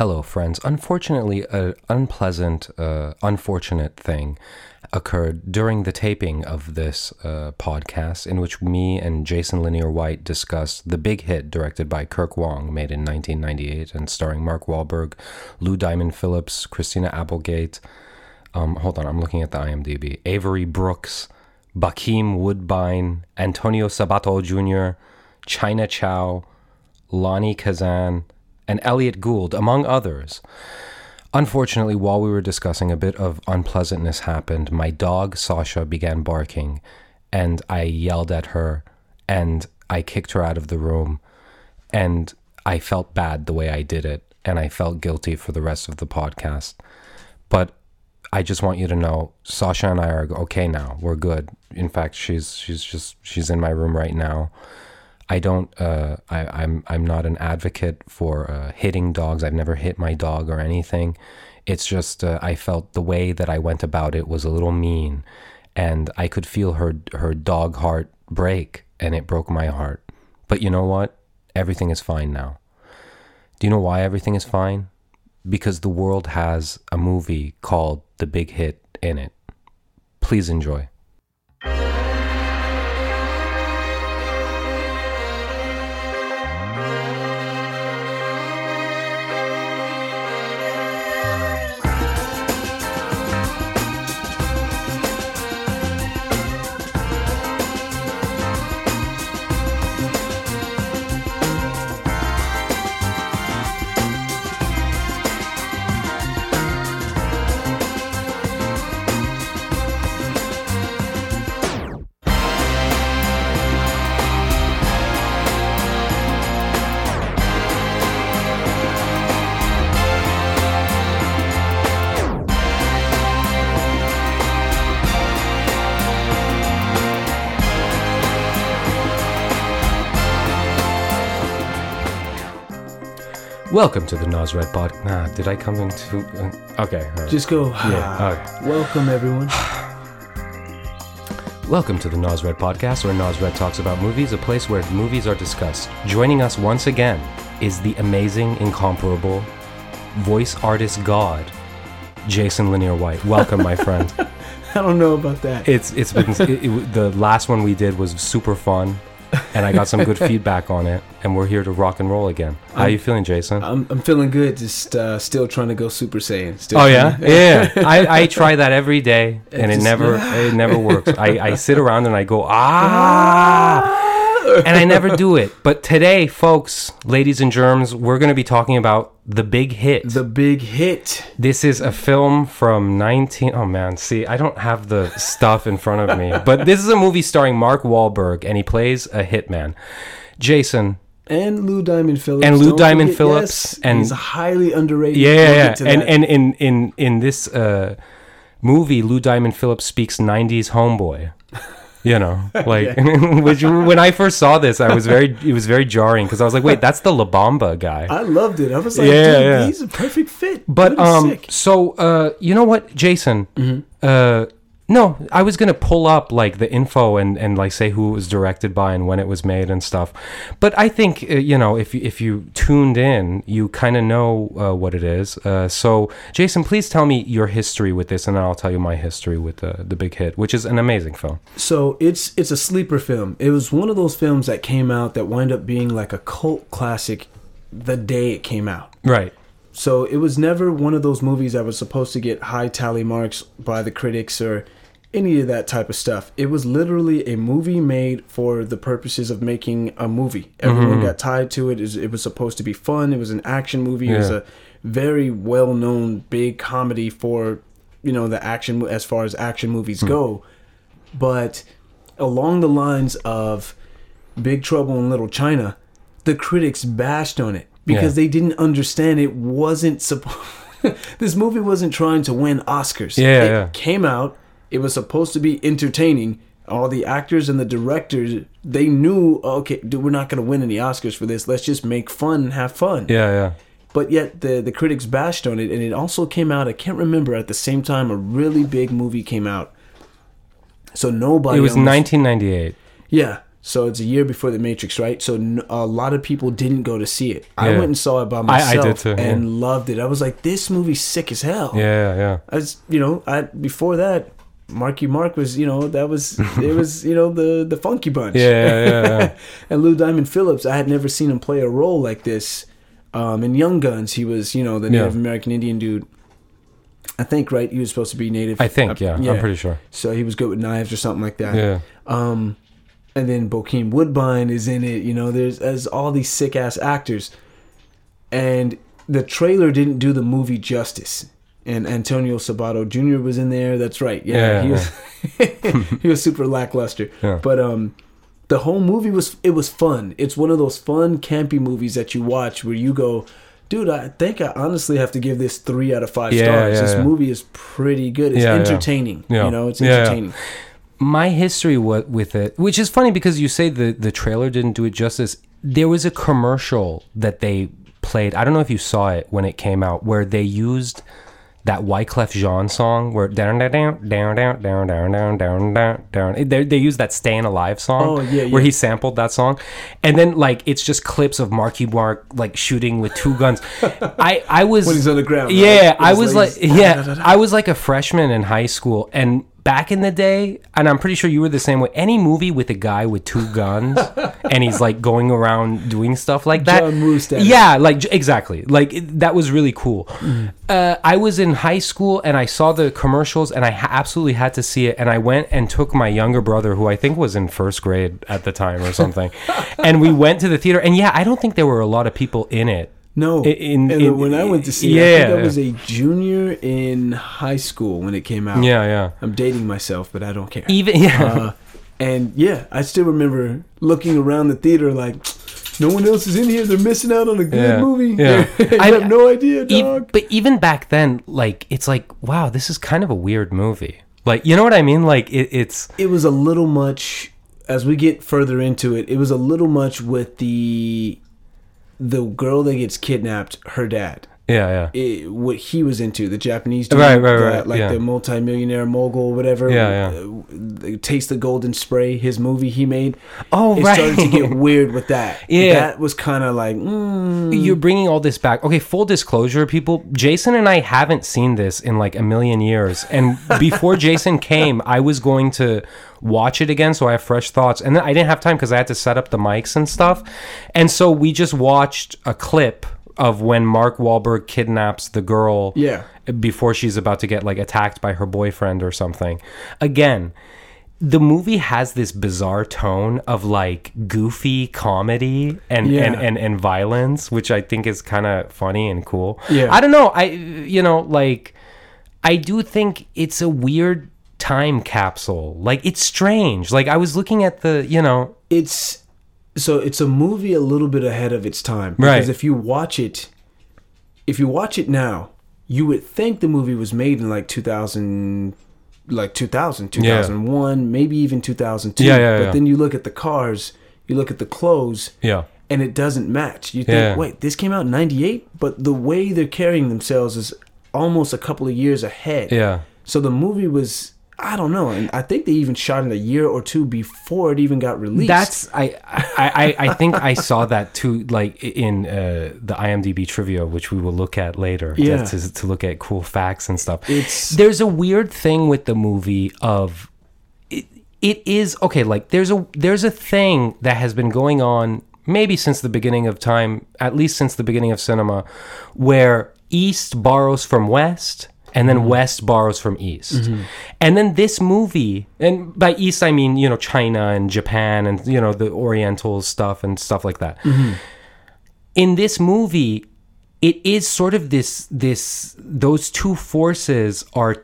Hello, friends. Unfortunately, an unpleasant, uh, unfortunate thing occurred during the taping of this uh, podcast, in which me and Jason Linere White discussed the big hit directed by Kirk Wong, made in 1998 and starring Mark Wahlberg, Lou Diamond Phillips, Christina Applegate. Um, hold on, I'm looking at the IMDb. Avery Brooks, Bokeem Woodbine, Antonio Sabato Jr., China Chow, Lainie Kazan, and Elliott Gould, among others. Unfortunately, while we were discussing, a bit of unpleasantness happened. My dog, Sasha, began barking, and I yelled at her, and I kicked her out of the room, and I felt bad the way I did it, and I felt guilty for the rest of the podcast. But I just want you to know, Sasha and I are okay now. We're good. In fact, she's she's just she's in my room right now. I don't. Uh, I, I'm I'm not an advocate for uh, hitting dogs. I've never hit my dog or anything. It's just uh, I felt the way that I went about it was a little mean, and I could feel her her dog heart break, and it broke my heart. But you know what? Everything is fine now. Do you know why everything is fine? Because the world has a movie called The Big Hit in it. Please enjoy. Welcome to the Nosred Pod. Nah, did I come into? Uh, okay. all right. Just go. Yeah, "Ah." Welcome, everyone. Welcome to the Nosred Podcast, where Nosred talks about movies, a place where movies are discussed. Joining us once again is the amazing, incomparable voice artist god, Jason Linere White. Welcome, my friend. I don't know about that. It's it's been it, it, the last one we did was super fun, and I got some good feedback on it. And we're here to rock and roll again. How are you feeling, Jason? I'm, I'm feeling good. Just uh, still trying to go Super Saiyan. Still Oh yeah, to- yeah. I, I try that every day, and it just- never it never works. I, I sit around and I go ah, and I never do it. But today, folks, ladies and germs, we're going to be talking about the big hit. The big hit. this is a film from 19 oh man see i don't have the stuff in front of me but this is a movie starring mark Wahlberg, and he plays a hitman jason And Lou Diamond Phillips. And Lou Don't Diamond forget- Phillips, yes, and- he's highly underrated. yeah, yeah, yeah. and and in in in this uh movie lou diamond phillips speaks 90s homeboy you know like which when i first saw this i was very it was very jarring because i was like wait that's the la bamba guy I loved it. I was like, Yeah, dude, yeah. he's a perfect fit. But Dude um, so uh, you know what, Jason? Mm-hmm. Uh, no, I was gonna pull up like the info and and like say who it was directed by and when it was made and stuff. But I think uh, you know if you- if you tuned in, you kind of know uh, what it is. Uh, so Jason, please tell me your history with this, and then I'll tell you my history with the the Big Hit, which is an amazing film. So it's it's a sleeper film. It was one of those films that came out that wind up being like a cult classic the day it came out. Right. So it was never one of those movies that was supposed to get high tally marks by the critics or any of that type of stuff. It was literally a movie made for the purposes of making a movie. Everyone mm-hmm. got tied to it. It was- supposed to be fun. It was an action movie. It was a very well known big comedy for you know the action as far as action movies hmm. go. But along the lines of Big Trouble in Little China, the critics bashed on it because Yeah. they didn't understand it wasn't supposed. this movie wasn't trying to win Oscars. Yeah, it yeah. came out. It was supposed to be entertaining. All the actors and the directors, they knew, okay, dude, we're not going to win any Oscars for this. Let's just make fun and have fun. Yeah, yeah. But yet the the critics bashed on it, and it also came out. I can't remember at the same time a really big movie came out. So nobody. It was almost- 1998. yeah, So it's a year before the Matrix, right? So n- a lot of people didn't go to see it. I went and saw it by myself I did too, and yeah. loved it. I was like, this movie's sick as hell. Yeah, yeah. As you know, I before that, Marky Mark was you know that was it was you know the the Funky Bunch. Yeah, yeah, yeah, yeah. and Lou Diamond Phillips, I had never seen him play a role like this. Um, in Young Guns, he was you know the Yeah. Native American Indian dude. I think right, he was supposed to be native. I think, Uh, yeah, I'm pretty sure. So he was good with knives or something like that. Yeah. Um, and then Bokeem Woodbine is in it. You know, there's as all these sick ass actors, and the trailer didn't do the movie justice. And Antonio Sabato Jr. was in there. That's right. Yeah, Yeah, he was. he was super lackluster. Yeah. But um, the whole movie was it was fun. It's one of those fun campy movies that you watch where you go. Dude, I think I honestly have to give this three out of five Yeah, stars. yeah, this yeah. movie is pretty good. It's Yeah, yeah. entertaining. Yeah. You know, it's Yeah, yeah. entertaining. my history with it, which is funny because you say the the trailer didn't do it justice. There was a commercial that they played. I don't know if you saw it when it came out, where they used that Wyclef Jean song, where down down down down down down down down down down down. They they used that "Staying Alive" song, Oh, yeah, where yeah. he sampled that song, and then like it's just clips of Marky Mark like shooting with two guns. I I was When he's on the ground, right? Yeah, With I was legs. like yeah, I was like a freshman in high school, and back in the day, and I'm pretty sure you were the same way. Any movie with a guy with two guns and he's like going around doing stuff like that. John Woo. Yeah, like exactly. Like it, that was really cool. Mm. Uh, I was in high school and I saw the commercials and I ha- absolutely had to see it. And I went and took my younger brother, who I think was in first grade at the time or something, and we went to the theater. And yeah, I don't think there were a lot of people in it. No, In- and in- when I went to see, it, I yeah. think I was a junior in high school when it came out. Yeah, yeah. I'm dating myself, but I don't care. Even yeah. Uh, and yeah, I still remember looking around the theater like, no one else is in here. They're missing out on a good Yeah, movie. yeah. I have no idea, E- dog. but even back then, like it's like, wow, this is kind of a weird movie. Like, you know what I mean? Like it, it's it was a little much. As we get further into it, it was a little much with the the girl that gets kidnapped. Her dad. Yeah, yeah. it, what he was into, the Japanese dude, Right, right, the- right, like yeah. the multimillionaire mogul, whatever. Yeah, yeah. Uh, the Taste the Golden Spray, his movie he made. Oh, it right. started to get weird with that. Yeah. that was kind of like, mm, You're bringing all this back. Okay, full disclosure, people. Jason and I haven't seen this in like a million years. And before Jason came, I was going to watch it again, so I have fresh thoughts. And then I didn't have time because I had to set up the mics and stuff. And so we just watched a clip of when Mark Wahlberg kidnaps the girl. Yeah. Before she's about to get like attacked by her boyfriend or something. Again. The movie has this bizarre tone of like goofy comedy and Yeah. and, and and violence, which I think is kind of funny and cool. Yeah. I don't know. I you know like I do think it's a weird time capsule. Like it's strange. Like I was looking at the you know it's so it's a movie a little bit ahead of its time Right. because if you watch it, if you watch it now, you would think the movie was made in like 2000 like 2000 2001 maybe even 2002 Yeah, yeah, but yeah. then you look at the cars you look at the clothes yeah and it doesn't match. You think, Yeah. wait, this came out in '98, but the way they're carrying themselves is almost a couple of years ahead. yeah So the movie was, I don't know, and I think they even shot it a year or two before it even got released. That's I, I I I think I saw that too, like in uh, the IMDb trivia, which we will look at later. to- Yeah. to, to look at cool facts and stuff. It's- there's a weird thing with the movie of it, it is okay. Like there's a there's a thing that has been going on maybe since the beginning of time, at least since the beginning of cinema, where East borrows from West. And then West borrows from East. Mm-hmm. And then this movie, and by East I mean, you know, China and Japan and, you know, the Oriental stuff and stuff like that. Mm-hmm. In this movie, it is sort of this, this, those two forces are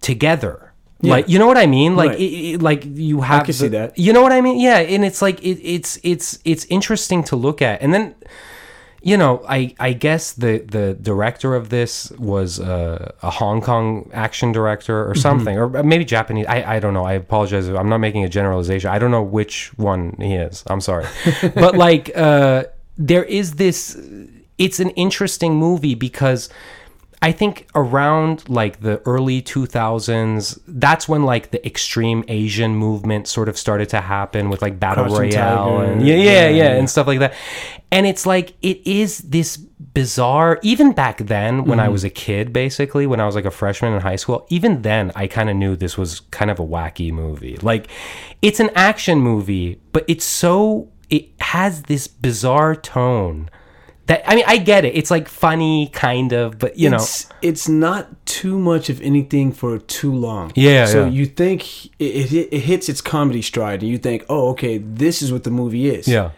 together. Yeah. Like, you know what I mean? Like, Right. it, it- like you have. can see that. You know what I mean? Yeah. And it's like, it, it's, it's, it's interesting to look at. And then, you know, I I guess the the director of this was uh, a Hong Kong action director Mm-hmm. or something, or maybe Japanese. I I don't know. I apologize. I'm not making a generalization. I don't know which one he is. I'm sorry, but like uh, there is this. It's an interesting movie because. I think around like the early 2000s, that's when like the extreme Asian movement sort of started to happen with like battle Crouching royale Tiger, and yeah, yeah, yeah, and stuff like that. And it's like it is this bizarre. Even back then, when I Mm-hmm. was a kid, basically when I was like a freshman in high school, even then I kind of knew this was kind of a wacky movie. Like it's an action movie, but it's so it has this bizarre tone. That, I mean, I get it. It's like funny, kind of, but you know, it's, it's not too much of anything for too long. Yeah, So yeah. you think it, it, it hits its comedy stride, and you think, oh, okay, this is what the movie is. yeah,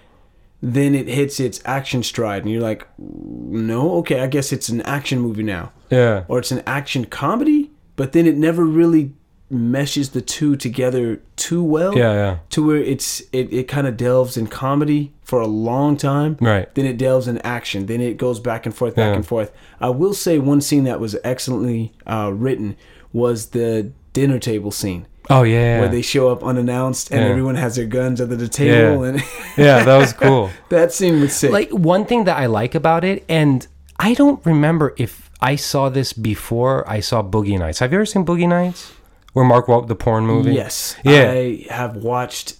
Then it hits its action stride, and you're like, no, okay, I guess it's an action movie now, yeah, or it's an action comedy. But then it never really meshes the two together too well. yeah, yeah. To where it's it, it kind of delves in comedy for a long time. Right. Then it delves in action. Then it goes back and forth, back Yeah. and forth. I will say one scene that was excellently uh, written was the dinner table scene Oh yeah, where they show up unannounced and Yeah. everyone has their guns under the table Yeah. and yeah, that was cool. that scene was sick. like one thing that I like about it, and I don't remember if I saw this before I saw Boogie Nights. Have you ever seen Boogie Nights? Where Mark Wahlberg, the porn movie? yes, Yeah. I have watched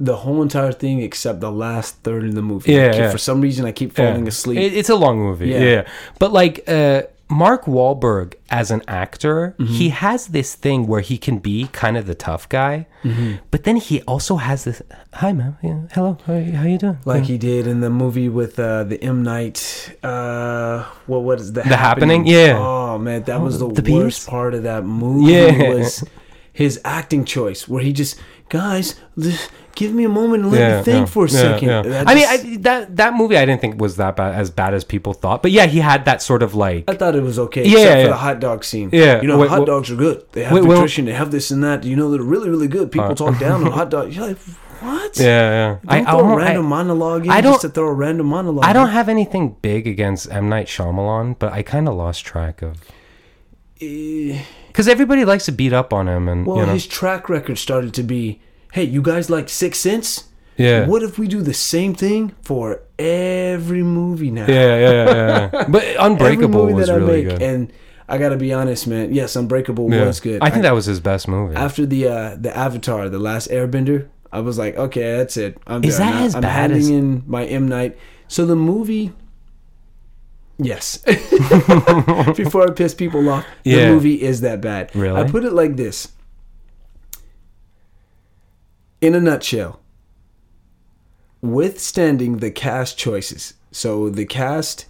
the whole entire thing except the last third of the movie. Yeah, keep- yeah. For some reason, I keep Yeah. falling asleep. It- it's a long movie. Yeah. Yeah. But like uh Mark Wahlberg as an actor, Mm-hmm. he has this thing where he can be kind of the tough guy, Mm-hmm. but then he also has this. Hi, man. Yeah, hello. How, how you doing? like he did in the movie with uh, the M Night. Uh, what what is the The Happening? Yeah. Oh man, that was the, The worst part of that movie. Yeah. was his acting choice, where he just guys, just give me a moment and let Yeah, me think yeah, for a second. yeah. I mean, I, that that movie I didn't think was that bad as bad as people thought, but yeah, he had that sort of like I thought it was okay, Yeah, except for the hot dog scene. Yeah. you know, Wait, hot wait- dogs are good. They have wait, nutrition. They have this and that. You know, they're really, really good. People Uh, talk down on hot dogs. You're like, what? yeah, yeah. Don't I, I throw a random I- monologue in I don't- to throw a random monologue. I don't have anything big against M Night Shyamalan, but I kind of lost track of Eh, because everybody likes to beat up on him, and Well, you know, his track record started to be, hey, you guys like Six Sense? yeah, What if we do the same thing for every movie now? yeah, yeah, yeah, yeah. But every Unbreakable movie was that I really make, good. and I gotta be honest, man. Yes, Unbreakable Yeah. was good. I think that was his best movie. after the uh, the Avatar, the last Airbender, I was like, okay, that's it. I'm Is done. that I- as I'm bad handing as- in my M Night. So the movie. Yes. Before I piss people off, Yeah. the movie is that bad. Really? I put it like this. In a nutshell, withstanding the cast choices. So the cast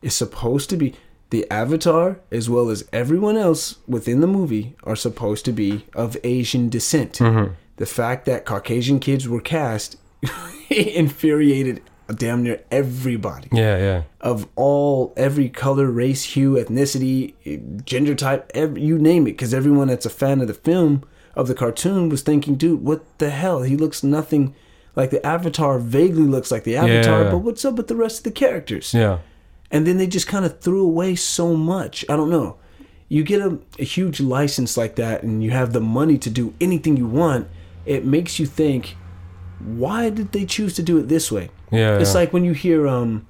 is supposed to be the avatar as well as everyone else within the movie are supposed to be of Asian descent. Mm-hmm. The fact that Caucasian kids were cast infuriated damn near everybody yeah, yeah, of all every color, race, hue, ethnicity, gender type, every, you name it. Because everyone that's a fan of the film of the cartoon was thinking, dude, what the hell? He looks nothing like the Avatar. Vaguely looks like the Avatar, Yeah. but what's up with the rest of the characters? yeah, And then they just kind of threw away so much. I don't know. You get a, a huge license like that, and you have the money to do anything you want. It makes you think, why did they choose to do it this way? yeah. It's yeah. like when you hear um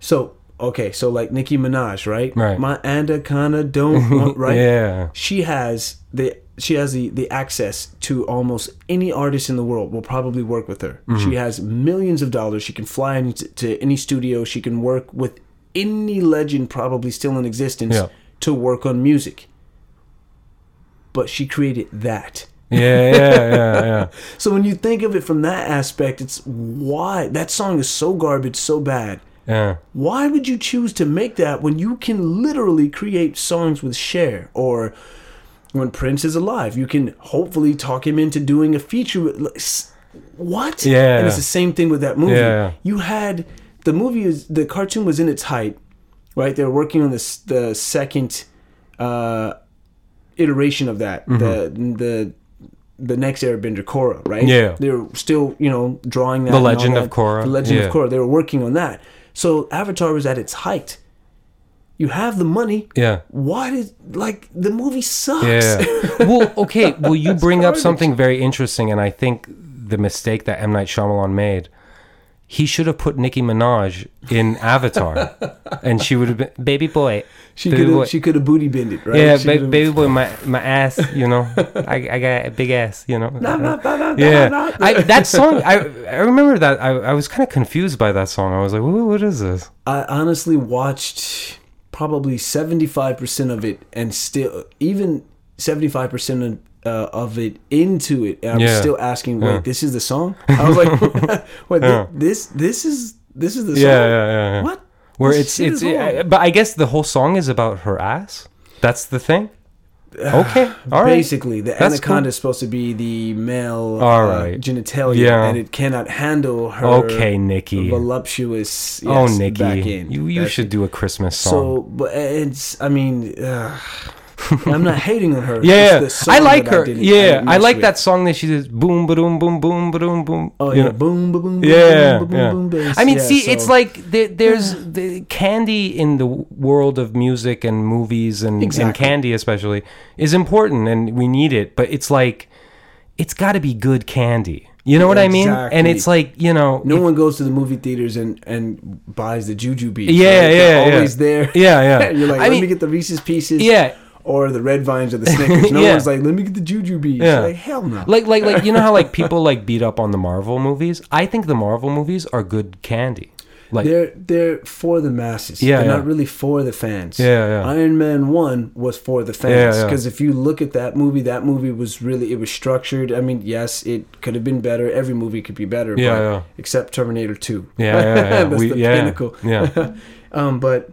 so okay, so like Nicki Minaj, right? Right. My anda kinda don't want right. Yeah, She has the she has the, the access to almost any artist in the world will probably work with her. Mm-hmm. She has millions of dollars. She can fly into to any studio. She can work with any legend probably still in existence Yeah. to work on music. But she created that. yeah, yeah, yeah, yeah. So when you think of it from that aspect, it's why that song is so garbage, so bad. Yeah. Why would you choose to make that when you can literally create songs with Cher or when Prince is alive? You can hopefully talk him into doing a feature. With, like, what? Yeah. And it's the same thing with that movie. Yeah. You had the movie is the cartoon was in its height, right? They were working on this the second uh, iteration of that. The the the next Airbender Korra, right? Mm-hmm. Yeah. They were still, you know, drawing that. The Legend of that. Korra. The Legend Yeah. of Korra. They were working on that. So Avatar was at its height. You have the money. yeah. Why did like the movie sucks? Yeah. well, okay. Well, you bring up something very interesting, and I think the mistake that M Night Shyamalan made he should have put Nicki Minaj in Avatar, and she would have been baby boy. She Baby could boy. have she could have booty bended, right? Yeah, ba- baby boy, my my ass, you know, I, I got a big ass, you know. Nah, nah, nah, nah, yeah, nah, nah. I, that song, I I remember that. I, I was kind of confused by that song. I was like, what, what is this? I honestly watched probably 75% of it and still even 75% of, uh, of it into it and I was Yeah. still asking wait Yeah. this is the song I was like wait Yeah. this this is this is the song Yeah, yeah, yeah. what Where This it's it's, uh, but I guess the whole song is about her ass. That's the thing. Okay, all right. basically the That's anaconda cool. is supposed to be the male All uh, genitalia Yeah. and it cannot handle her Okay, Nicki. voluptuous oh, Nicki, back in. you you That's should do a Christmas song. So, but it's, I mean, uh, I'm not hating on her. yeah, I like her. didn't- yeah, didn't I like with. that song that she does. Boom, boom, boom, boom, boom, boom. Oh, yeah. Boom, boom, boom, boom, Yeah, boom, boom, yeah. boom. I mean, Yeah, see, so- it's like there, there's the candy in the world of music and movies and, and candy especially is important and we need it, but it's like it's got to be good candy. You know what I mean? And it's like you know, No one goes to the movie theaters and, and buys the Jujubes. Yeah, right? yeah, They're yeah. always there. Yeah, yeah. You're like, I let mean- me get the Reese's Pieces. yeah. Or the Red Vines or the Snickers. No Yeah. one's like, let me get the Jujubes. Yeah. Like, hell no. Like like like you know how like people like beat up on the Marvel movies? I think the Marvel movies are good candy. Like they're they're for the masses. Yeah, they're yeah. not really for the fans. Yeah, yeah. Iron Man one was for the Yeah, fans yeah. because if you look at that movie, that movie was really it was structured. I mean, yes, it could have been better. Every movie could be better. Yeah, but, yeah. Except Terminator two. Yeah, yeah, yeah. That's We- the yeah, pinnacle. yeah. um, but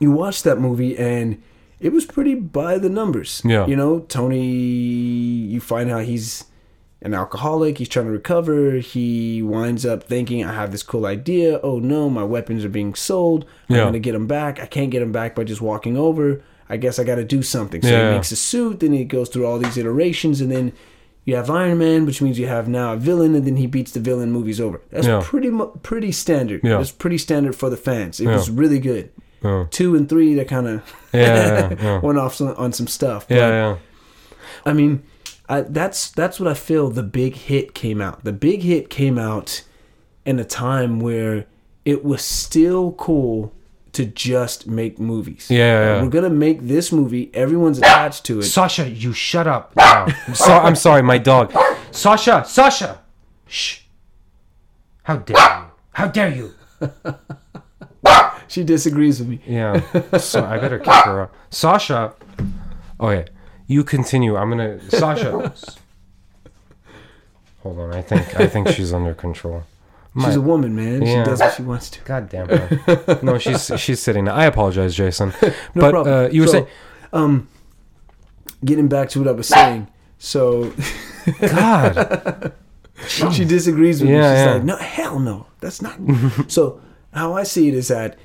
you watch that movie and it was pretty by the numbers. Yeah. You know, Tony. You find out he's an alcoholic. He's trying to recover. He winds up thinking, I have this cool idea. Oh no, my weapons are being sold. I'm Yeah. going to get them back. I can't get them back by just walking over. I guess I got to do something. So Yeah. he makes a suit. Then he goes through all these iterations. And then you have Iron Man, which means you have now a villain. And then he beats the villain. Movie's over. That's Yeah. pretty pretty standard. Yeah. That's pretty standard for the fans. It Yeah. was really good. Oh. Two and three, they kind of Yeah, yeah, yeah. went off some, on some stuff. But, Yeah, yeah. I mean, I, that's that's what I feel. The big hit came out. The big hit came out in a time where it was still cool to just make movies. Yeah, Like, yeah. We're gonna make this movie. Everyone's attached to it. Sasha, you shut up. now. so, I'm sorry, my dog. Sasha, Sasha. Shh. How dare you? How dare you? She disagrees with me. Yeah. So I better kick her out. Sasha. Okay. You continue. I'm gonna Sasha. Hold on. I think I think she's under control. My- She's a woman, man. Yeah. She does what she wants to. God damn her. No, she's she's sitting. There. I apologize, Jason. No but problem. uh, you were So, saying, um, getting back to what I was saying. So God. she disagrees with me. Yeah, She's yeah. like, no, hell no, that's not. so how I see it is that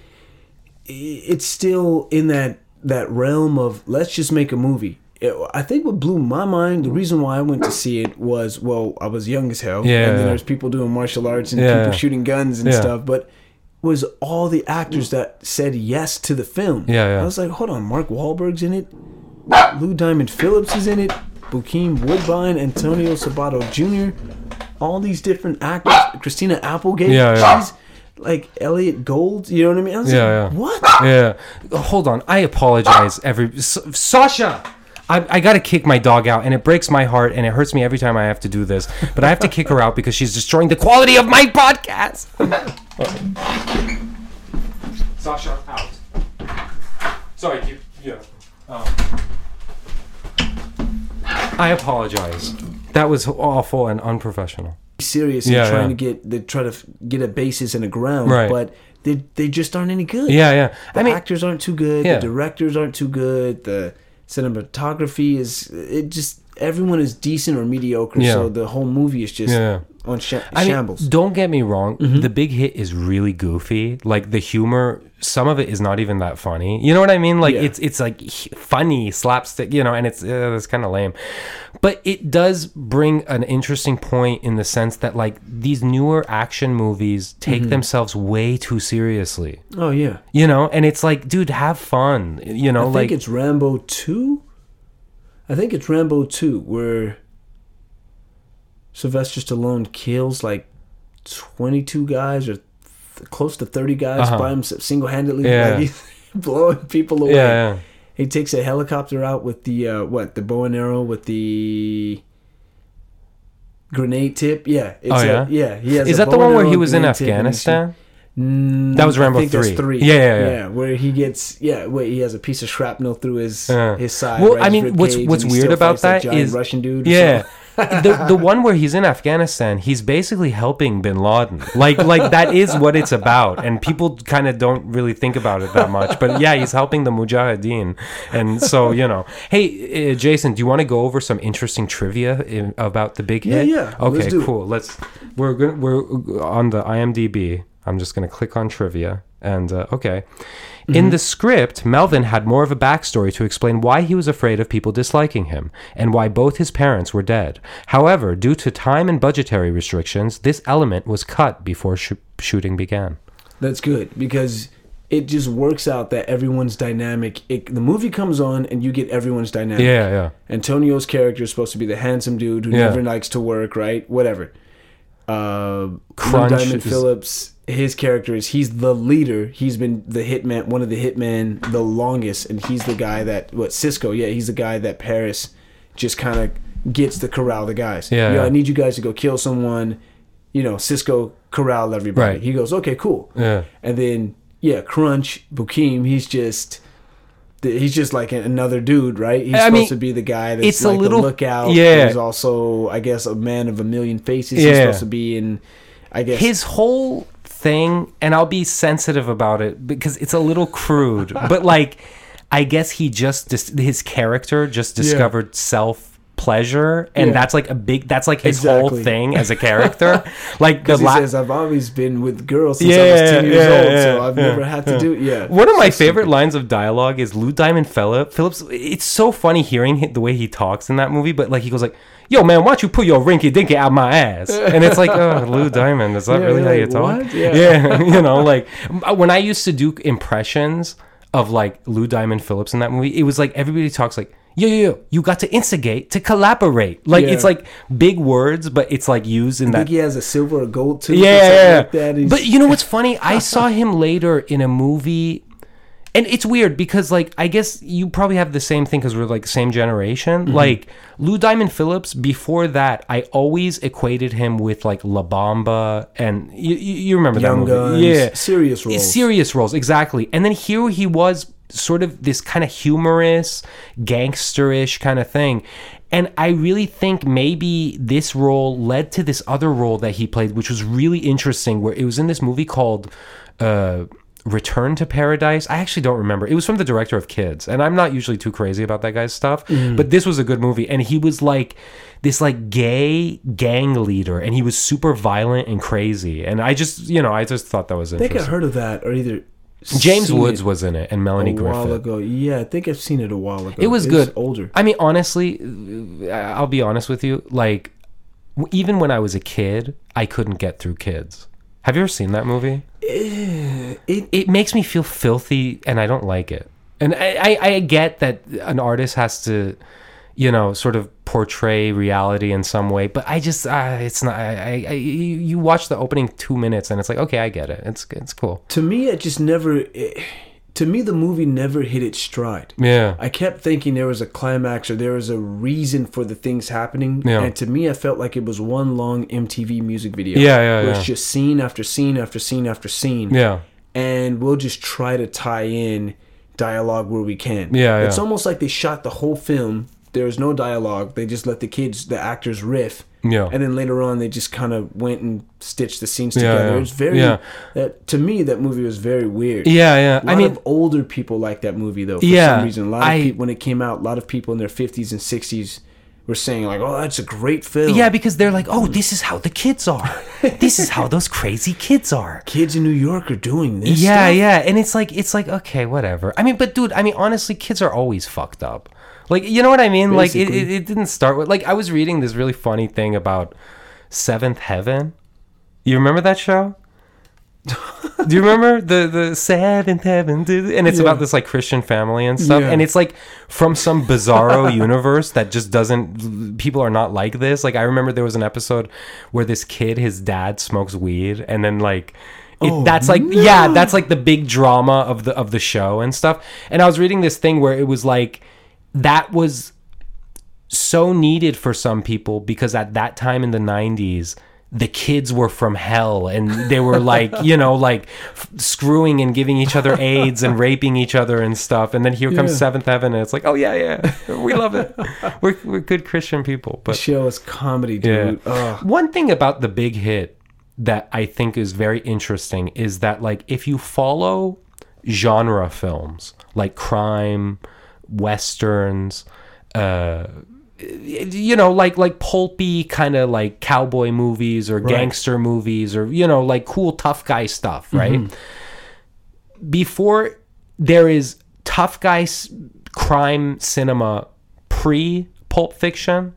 it's still in that that realm of let's just make a movie. It- I think what blew my mind, the reason why I went to see it was, well, I was young as hell, Yeah, and then there's people doing martial arts and Yeah, people shooting guns and Yeah. stuff, but was all the actors that said yes to the film. Yeah, yeah. I was like, hold on, Mark Wahlberg's in it, Lou Diamond Phillips is in it, Bokeem Woodbine, Antonio Sabato Jr., all these different actors, Christina Applegate, Yeah, yeah. she's like Elliott Gould, you know what I mean? I was Yeah, like, yeah. what? Yeah. Hold on. I apologize. Every Sasha. I, I gotta kick my dog out, and it breaks my heart, and it hurts me every time I have to do this. But I have to kick her out because she's destroying the quality of my podcast. Sasha out. Sorry, keep yeah. Um, I apologize. That was awful and unprofessional. Serious Yeah, and trying yeah. to get they try to get a basis and a ground, Right. but they they just aren't any good. Yeah, yeah. the I mean, actors aren't too good. Yeah. The directors aren't too good. The cinematography is it just everyone is decent or mediocre. Yeah. So the whole movie is just Yeah. on sha- I mean, shambles. don't get me wrong. Mm-hmm. The big hit is really goofy. Like the humor, some of it is not even that funny. You know what I mean? Like Yeah. it's it's like funny slapstick. You know, and it's uh, it's kind of lame. But it does bring an interesting point in the sense that like these newer action movies take Mm-hmm. themselves way too seriously. oh yeah, You know, and it's like, dude, have fun. You know, I think like it's Rambo two. I think it's Rambo two where Sylvester Stallone kills like 22 guys or th- close to 30 guys Uh-huh. by himself single-handedly Yeah. like blowing people away Yeah, yeah. he takes a helicopter out with the uh, what the bow and arrow with the grenade tip yeah it's Oh, a- yeah? yeah he has Is a that the one where he was in Afghanistan? Mm, That was Rambo I think 3. three. Yeah, yeah, yeah. Where he gets yeah, where he has a piece of shrapnel through his Yeah. his side. Well, right, I mean, what's- what's weird about that, that is- Russian dude. Yeah. the the one where he's in Afghanistan, he's basically helping Bin Laden. Like like that is what it's about, and people kind of don't really think about it that much. But yeah, he's helping the Mujahideen, and so you know. Hey, uh, Jason, do you want to go over some interesting trivia in, about the big Yeah, hit? yeah, yeah. Okay, let's do it. cool. Let's we're gonna we're on the IMDb. I'm just gonna click on trivia, and uh, okay. Mm-hmm. In the script, Melvin had more of a backstory to explain why he was afraid of people disliking him and why both his parents were dead. However, due to time and budgetary restrictions, this element was cut before sh- shooting began. That's good because it just works out that everyone's dynamic. It, the movie comes on and you get everyone's dynamic. Yeah, yeah. Antonio's character is supposed to be the handsome dude who Yeah. never likes to work, right? Whatever. Uh, Crunch Diamond Phillips, his character is he's the leader. He's been the hitman, one of the hitmen, the longest, and he's the guy that what Cisco? Yeah, he's the guy that Paris just kind of gets to corral the guys. Yeah, Yo, yeah. I need you guys to go kill someone. You know, Cisco corral everybody. Right. He goes, okay, cool. Yeah. And then yeah, Crunch Bokeem, he's just he's just like another dude, right? He's I supposed mean, to be the guy that's it's a like little- the lookout. yeah. He's also, I guess, a man of a million faces. He's Yeah. supposed to be in I guess His whole thing, and I'll be sensitive about it because it's a little crude, but like, I guess he just, dis- his character just discovered self pleasure and Yeah. that's like a big that's like his whole thing as a character like the because he la- says I've always been with girls since I Yeah, was ten years yeah, old, yeah, so I've never had to do it yeah. One of my So favorite stupid. lines of dialogue is Lou Diamond Phillip. Phillips. It's so funny hearing the way he talks in that movie, but like he goes like, "Yo, man, why don't you put your rinky dinky out my ass?" And it's like, "Oh, Lou Diamond, is that Yeah, really how you talk?" "What?" Yeah. yeah, you know, like when I used to do impressions of like Lou Diamond Phillips in that movie, it was like everybody talks like. Yo, yo, yo, you got to instigate to collaborate. Like, Yeah. it's like big words, but it's like used in I that think he has a silver or gold tooth. or yeah, yeah. like that. But you know what's funny? I saw him later in a movie, and it's weird because like I guess you probably have the same thing because we're like same generation. Mm-hmm. Like Lou Diamond Phillips. Before that, I always equated him with like La Bamba, and you, you you remember Young that movie? Guns, Yeah, serious roles. serious roles exactly. And then here he was, sort of this kind of humorous, gangsterish kind of thing. And I really think maybe this role led to this other role that he played, which was really interesting, where it was in this movie called uh, Return to Paradise. I actually don't remember. It was from the director of Kids, and I'm not usually too crazy about that guy's stuff, but this was a good movie. And he was like this like gay gang leader, and he was super violent and crazy. And I just, you know, I just thought that was interesting. I think I heard of that or either James Woods it was in it, and Melanie a Melanie while Griffith. ago. Yeah, I think I've seen it a while ago. It was It's good. Older. I mean, honestly, I'll be honest with you. Like, even when I was a kid, I couldn't get through Kids. Have you ever seen that movie? Eh, It It makes me feel filthy, and I don't like it. And I, I, I get that an artist has to, you know, sort of portray reality in some way, but I just, uh, it's not. I, I, you watch the opening two minutes, and it's like, okay, I get it. It's, it's cool. to me it just never it, to me the movie never hit its stride Yeah. i kept thinking there was a climax or there was a reason for the things happening Yeah. and to me i felt like it was one long mtv music video Yeah, yeah, yeah. it's just scene after scene after scene after scene Yeah. and we'll just try to tie in dialogue where we can Yeah, it's yeah. almost like they shot the whole film there was no dialogue they just let the kids the actors riff Yeah. and then later on they just kind of went and stitched the scenes Yeah, together yeah. it's very Yeah. that to me that movie was very weird Yeah, yeah. a lot I mean, of older people like that movie though. For Yeah, some reason, a lot of I- people when it came out, a lot of people in their fifties and sixties were saying like, "Oh, that's a great film." Yeah, because they're like, oh, this is how the kids are. this is how those crazy kids are. kids in New York are doing this. Yeah, stuff. yeah, and it's like it's like okay, whatever. I mean, but dude, I mean, honestly, kids are always fucked up. Like, you know what I mean? Like, it, it, it didn't start with like I was reading this really funny thing about Seventh Heaven. You remember that show? Do you remember the the seventh heaven? And it's Yeah. about this like Christian family and stuff. Yeah. And it's like from some bizarro universe that just doesn't. People are not like this. Like I remember there was an episode where this kid, his dad smokes weed, and then like. It, Oh, that's like yeah that's like the big drama of the of the show and stuff and i was reading this thing where it was like that was so needed for some people because at that time in the 90s the kids were from hell and they were like you know like f- screwing and giving each other aids and raping each other and stuff and then here comes Yeah. seventh heaven and it's like oh yeah yeah we love it we're, we're good christian people The but show is comedy, dude. Ugh. one thing about the big hit that i think is very interesting is that like if you follow genre films like crime westerns uh you know like like pulpy kind of like cowboy movies or gangster movies or you know like cool tough guy stuff right? Before there is tough guy s- crime cinema pre pulp fiction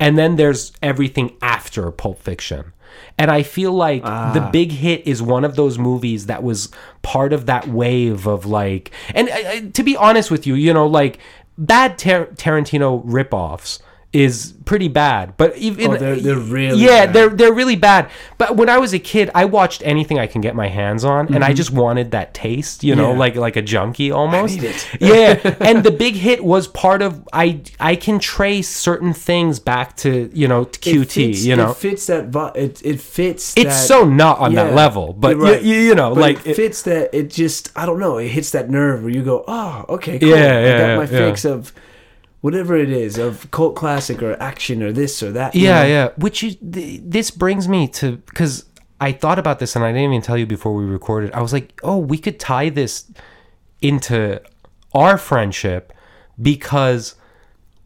and then there's everything after pulp fiction and i feel like the big hit is one of those movies that was part of that wave of like and uh, to be honest with you you know like bad Tar- tarantino ripoffs is pretty bad but even Oh, they're- they're really yeah bad. they're they're really bad. But when I was a kid, I watched anything I can get my hands on, and I just wanted that taste, you know, Mm-hmm. Yeah. like like a junkie almost. need it. yeah, and the big hit was part of. I I can trace certain things back to you know to It QT. fits- you know, it fits that. vi- It it fits. it's that, so not on that level, but right. you, you know, But like it it- fits that. It just I don't know. It hits that nerve where you go, oh, okay, cool. Yeah, I yeah, got my yeah. fix of whatever it is of cult classic or action or this or that. Yeah, know? yeah. Which is th- this brings me to because I thought about this and I didn't even tell you before we recorded. I was like, oh, we could tie this into our friendship because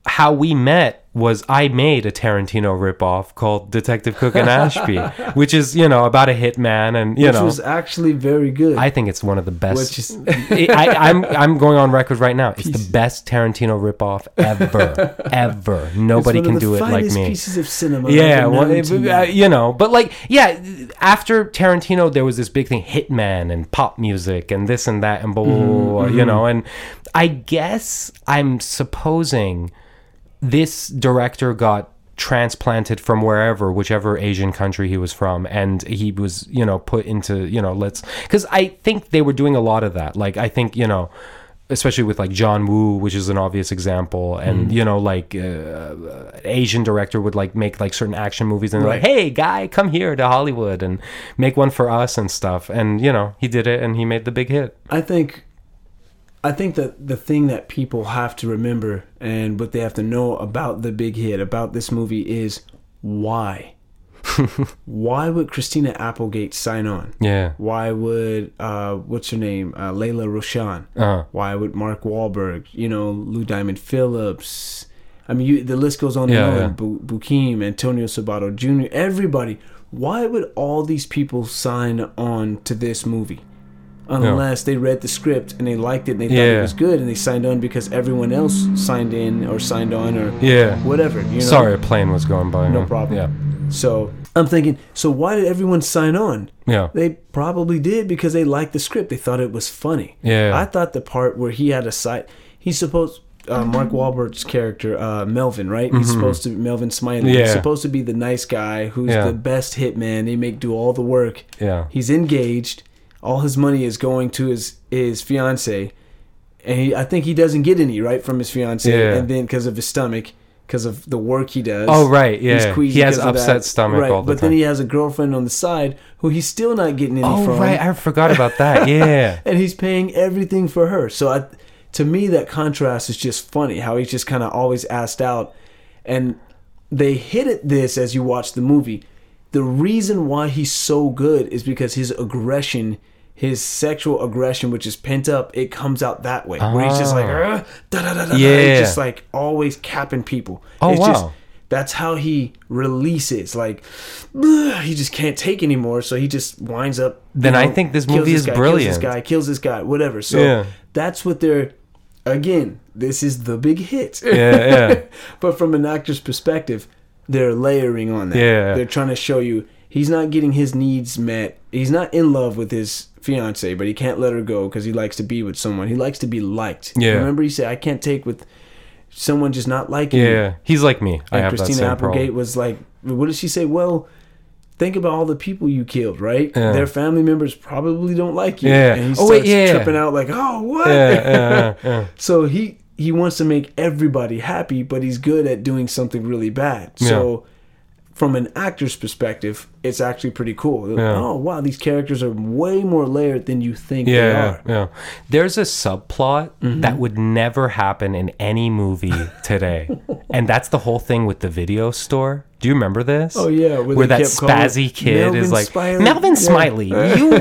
how we met was I made a Tarantino ripoff called Detective Cook and Ashby, which is you know about a hitman and you Which know. was actually very good. I think it's one of the best. Which is- I, I, I'm I'm going on record right now. It's the best Tarantino ripoff ever, ever. Nobody can do it like me. Pieces of cinema. Yeah, ever well, it- uh, you know, but like, yeah, after Tarantino, there was this big thing, Hitman and pop music and this and that and blah, blah, blah, Mm-hmm, blah, you know, and I guess I'm supposing this director got transplanted from wherever whichever asian country he was from and he was you know put into you know let's because i think they were doing a lot of that like i think you know especially with like John Woo, which is an obvious example, and Mm-hmm. you know, like uh, Asian director would like make like certain action movies, and they're like, "Hey, guy, come here to Hollywood and make one for us and stuff." And you know, he did it, and he made the big hit. I think I think that the thing that people have to remember and what they have to know about the big hit about this movie is why. why would Christina Applegate sign on? Yeah, Why would uh, what's her name, uh, Lela Rochon? uh, Why would Mark Wahlberg? You know, Lou Diamond Phillips. I mean, you, the list goes on Yeah, and yeah. on. Bu- Bokeem, Antonio Sabato Jr. Everybody. Why would all these people sign on to this movie? Unless they read the script and they liked it and they thought Yeah. it was good and they signed on because everyone else signed in or signed on or yeah. whatever. You know? Sorry, a plane was going by. No problem. Yeah, So I'm thinking, so why did everyone sign on? yeah, They probably did because they liked the script. They thought it was funny. Yeah. I thought the part where he had a side, he's supposed. Uh, Mark Wahlberg's character, uh, Melvin, right? He's supposed to be Melvin Smiley. Mm-hmm. Yeah. He's supposed to be the nice guy who's Yeah. the best hitman. They make do all the work. yeah. He's engaged. All his money is going to his his fiance, and he, I think he doesn't get any right from his fiance. Yeah. And then because of his stomach, because of the work he does. Oh, right, yeah. He has upset stomach right. all the time. but then he has a girlfriend on the side who he's still not getting any Oh, from. right. I forgot about that. Yeah. and he's paying everything for her. So I, to me, that contrast is just funny. How he's just kind of always asked out, and they hit at this as you watch the movie. The reason why he's so good is because his aggression, his sexual aggression, which is pent up, it comes out that way. Where he's just like. Da da da da, da," Yeah. he's just like always capping people. Oh, it's Just, wow. that's how he releases. Like, he just can't take anymore, so he just winds up. Then I think this movie this is guy, brilliant. Kills this guy, kills this guy, whatever. So Yeah. that's what they're. Again, this is the big hit. Yeah, yeah. but from an actor's perspective, they're layering on that. Yeah. They're trying to show you he's not getting his needs met. He's not in love with his fiance, but he can't let her go because he likes to be with someone. He likes to be liked. Yeah. Remember, he said, "I can't take with someone just not liking me." Yeah, he's like me. I And have that Christina same Applegate problem. was like, "What did she say?" Well. Think about all the people you killed, right? Yeah. Their family members probably don't like you. Yeah. And he Oh, starts wait, yeah. tripping out like, oh, what? Yeah, yeah, yeah. So he he wants to make everybody happy, but he's good at doing something really bad. So from an actor's perspective, it's actually pretty cool. Yeah. Oh wow, these characters are way more layered than you think they Yeah, are. Mm-hmm. yeah. There's a subplot that would never happen in any movie today, and that's the whole thing with the video store. Do you remember this? Oh, yeah, where where, that spazzy kid Melvin is like Smiley. Melvin Yeah. Smiley, you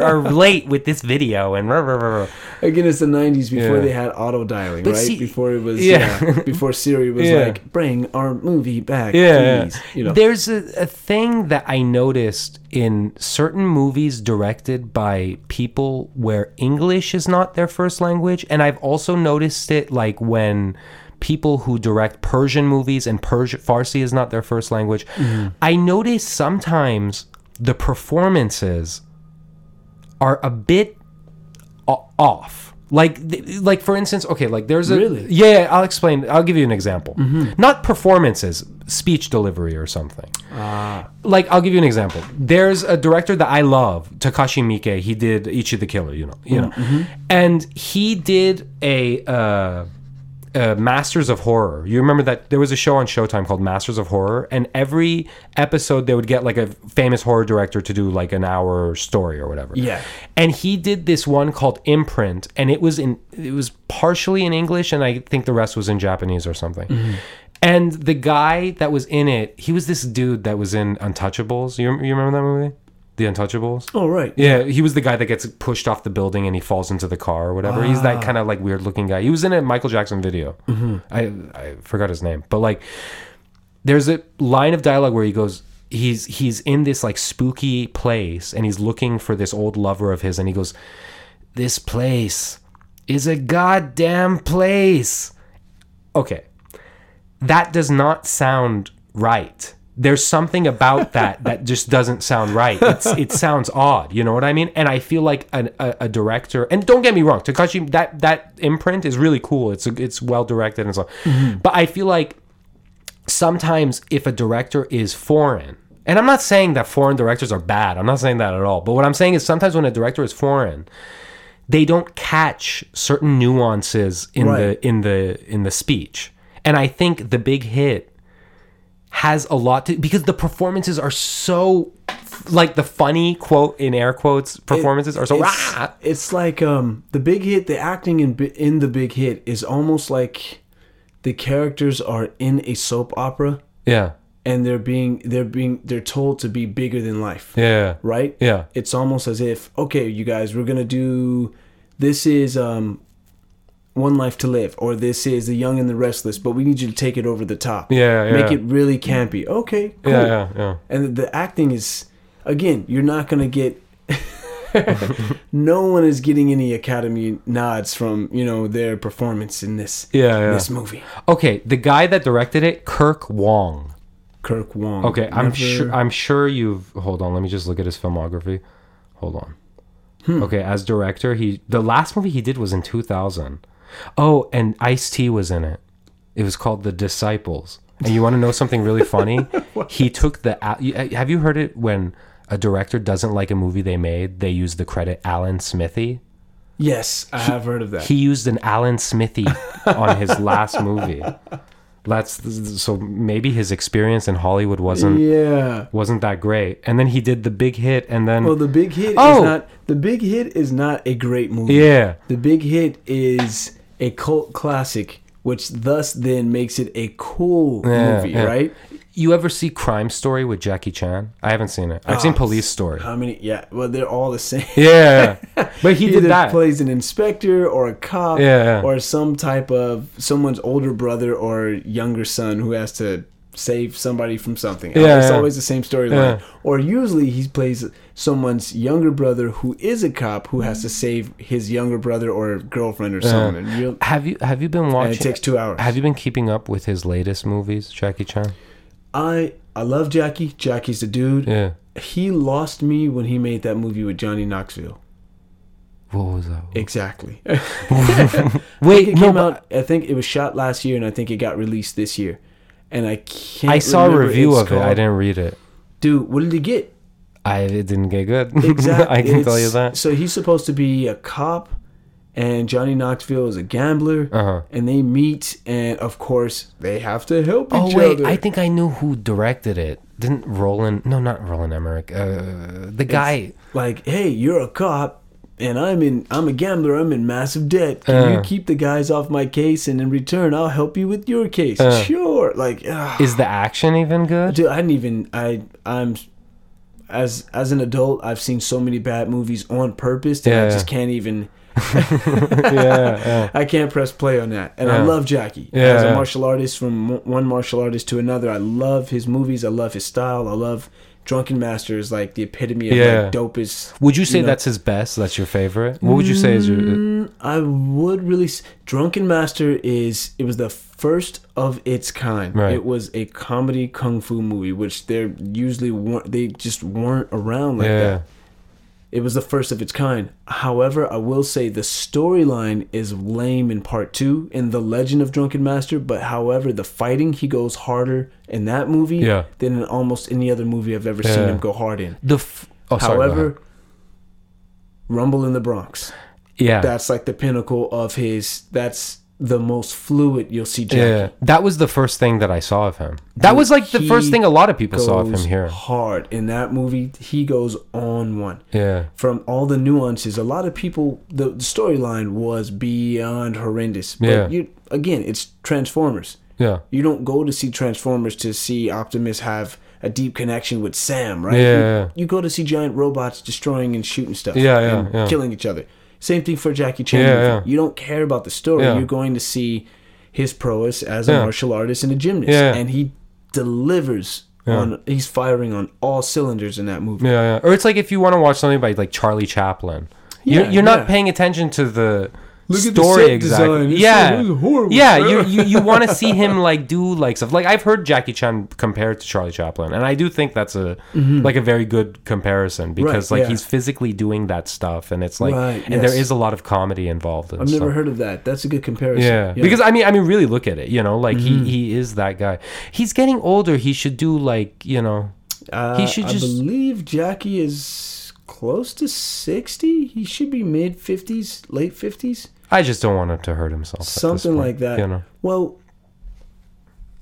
are late with this video, and rah, rah, rah, rah." Again, it's the '90s before Yeah. they had auto dialing, right? see- before it was Yeah. yeah. before Siri was like, "Bring our movie back, yeah, please." You know, There's a, a thing that I noticed in certain movies directed by people where English is not their first language, and I've also noticed it like when people who direct Persian movies and Persian Farsi is not their first language. Mm-hmm. I notice sometimes the performances are a bit off. Like, like for instance, okay, like there's a Really? yeah. I'll explain. I'll give you an example. Mm-hmm. Not performances, speech delivery or something. Ah. Like I'll give you an example. There's a director that I love, Takashi Miike. He did Ichi the Killer, you know, you mm-hmm. know, and he did a. Uh, uh, Masters of Horror. You remember that there was a show on Showtime called Masters of Horror, and every episode they would get like a famous horror director to do like an hour story or whatever. Yeah. And he did this one called Imprint, and it was in it was partially in English, and I think the rest was in Japanese or something. And the guy that was in it, he was this dude that was in Untouchables. You, you remember that movie? The Untouchables. oh right, Yeah, he was the guy that gets pushed off the building and he falls into the car or whatever. He's that ah. kind of like weird looking guy. He was in a Michael Jackson video. Mm-hmm. I I forgot his name, but like there's a line of dialogue where he goes he's he's in this like spooky place and he's looking for this old lover of his and he goes this place is a goddamn place. Okay. That does not sound right. There's something about that that just doesn't sound right. It's, it sounds odd. You know what I mean? And I feel like an, a, a director, and don't get me wrong, Takashi, that that imprint is really cool. It's it's well directed and so. Mm-hmm. But I feel like sometimes if a director is foreign, and I'm not saying that foreign directors are bad. I'm not saying that at all. But what I'm saying is sometimes when a director is foreign, they don't catch certain nuances in Right. the in the in the speech. And I think the big hit has a lot to because the performances are so like the funny quote in air quotes performances are so it's, it's like um the big hit the acting in in the big hit is almost like the characters are in a soap opera yeah. and they're being they're being they're told to be bigger than life. Yeah. Right? Yeah. It's almost as if okay you guys we're gonna do this is um one life to live or this is the young and the restless but we need you to take it over the top. Yeah, yeah. make it really campy. Okay cool. yeah yeah. Yeah and the acting is again you're not gonna get no one is getting any academy nods from you know their performance in this Yeah, yeah. this movie. Okay the guy that directed it kirk wong. Kirk wong. Okay i'm sure i'm sure you've hold on let me just look at his filmography. Hold on. Hmm. Okay as director he the last movie he did was in 2000 oh and ice t was in it it was called the disciples and you want to know something really funny he took the uh, have you heard it when a director doesn't like a movie they made they use the credit alan smithee yes i have heard of that he used an Alan Smithee on his last movie. That's so maybe his experience in Hollywood wasn't yeah wasn't that great. And then he did the big hit and then well the big hit Oh! is not the big hit is not a great movie yeah. the big hit is a cult classic which thus then makes it a cool Yeah, movie yeah. right You ever see Crime Story with Jackie Chan? I haven't seen it. I've seen Ah, Police Story. how many yeah well they're all the same Yeah. But he did that. plays an inspector or a cop yeah. or some type of someone's older brother or younger son who has to save somebody from something. Yeah, it's yeah. always the same storyline. Yeah. Or usually he plays someone's younger brother who is a cop who has to save his younger brother or girlfriend or someone. And, you'll- Have you have you been watching and it takes two hours. Have you been keeping up with his latest movies, Jackie Chan? I I love Jackie. Jackie's the dude. Yeah. He lost me when he made that movie with Johnny Knoxville. What was that? Exactly. Wait, it no, out. I think it was shot last year, and I think it got released this year. And I can't. I saw a review it's of it. I didn't read it. Dude, what did he get? I it didn't get good. Exactly. I can tell you that. So he's supposed to be a cop, and Johnny Knoxville is a gambler, Uh-huh. and they meet, and of course they have to help each other. Oh each wait, other. I think I knew who directed it. Didn't Roland? No, not Roland Emmerich. Uh, the guy. like, hey, you're a cop, and I'm in. I'm a gambler. I'm in massive debt. Can you Uh. keep the guys off my case, and in return, I'll help you with your case. Uh. Sure. Like, ah. Is the action even good? Dude, I didn't even. I I'm as as an adult, I've seen so many bad movies on purpose that I Yeah. just can't even. yeah, yeah. I can't press play on that. And I love Jackie Yeah, as a yeah. martial artist from one martial artist to another. I love his movies. I love his style. I love Drunken Master is like the epitome of Yeah. like dopest. Would you say know. that's his best? That's your favorite? What would you say is your? Mm, I would really. s- Drunken Master is. It was the first of its kind. Right. It was a comedy kung fu movie, which they're usually weren't. They just weren't around like yeah. that. It was the first of its kind. However, I will say the storyline is lame in part two in The Legend of Drunken Master. But however, the fighting he goes harder in that movie Yeah. than in almost any other movie I've ever seen him go hard in. The. F- oh, sorry. However. Rumble in the Bronx. yeah. That's like the pinnacle of his. That's the most fluid you'll see Jackie. Yeah, that was the first thing that I saw of him. That was like the first thing a lot of people saw of him here. hard in that movie. He goes on one. Yeah, from all the nuances. A lot of people, the, the storyline was beyond horrendous. But Yeah. you again, it's Transformers. yeah, You don't go to see Transformers to see Optimus have a deep connection with Sam, right? Yeah, You, yeah. you go to see giant robots destroying and shooting stuff. Yeah, yeah, and yeah. killing each other. Same thing for Jackie Chan. Yeah, yeah. You don't care about the story. You're going to see his prowess as a martial artist and a gymnast, and he delivers. On, he's firing on all cylinders in that movie. yeah, yeah. Or it's like if you want to watch something by like Charlie Chaplin. You're, you're not paying attention to the Look at the story exactly. Yeah, yeah. You you, you want to see him like do like stuff. Like I've heard Jackie Chan compared to Charlie Chaplin, and I do think that's a like a very good comparison because Mm-hmm. Right, like yeah. he's physically doing that stuff, and it's like Right, and there yes. is a lot of comedy involved. And I've never heard of that. That's a good comparison. Yeah. because I mean, I mean, really look at it. You know, like Mm-hmm. he he is that guy. He's getting older. He should do like you know. uh, he should I just- believe Jackie is close to sixty. He should be mid fifties, late fifties, I just don't want him to hurt himself. something point, like that. You know. Well,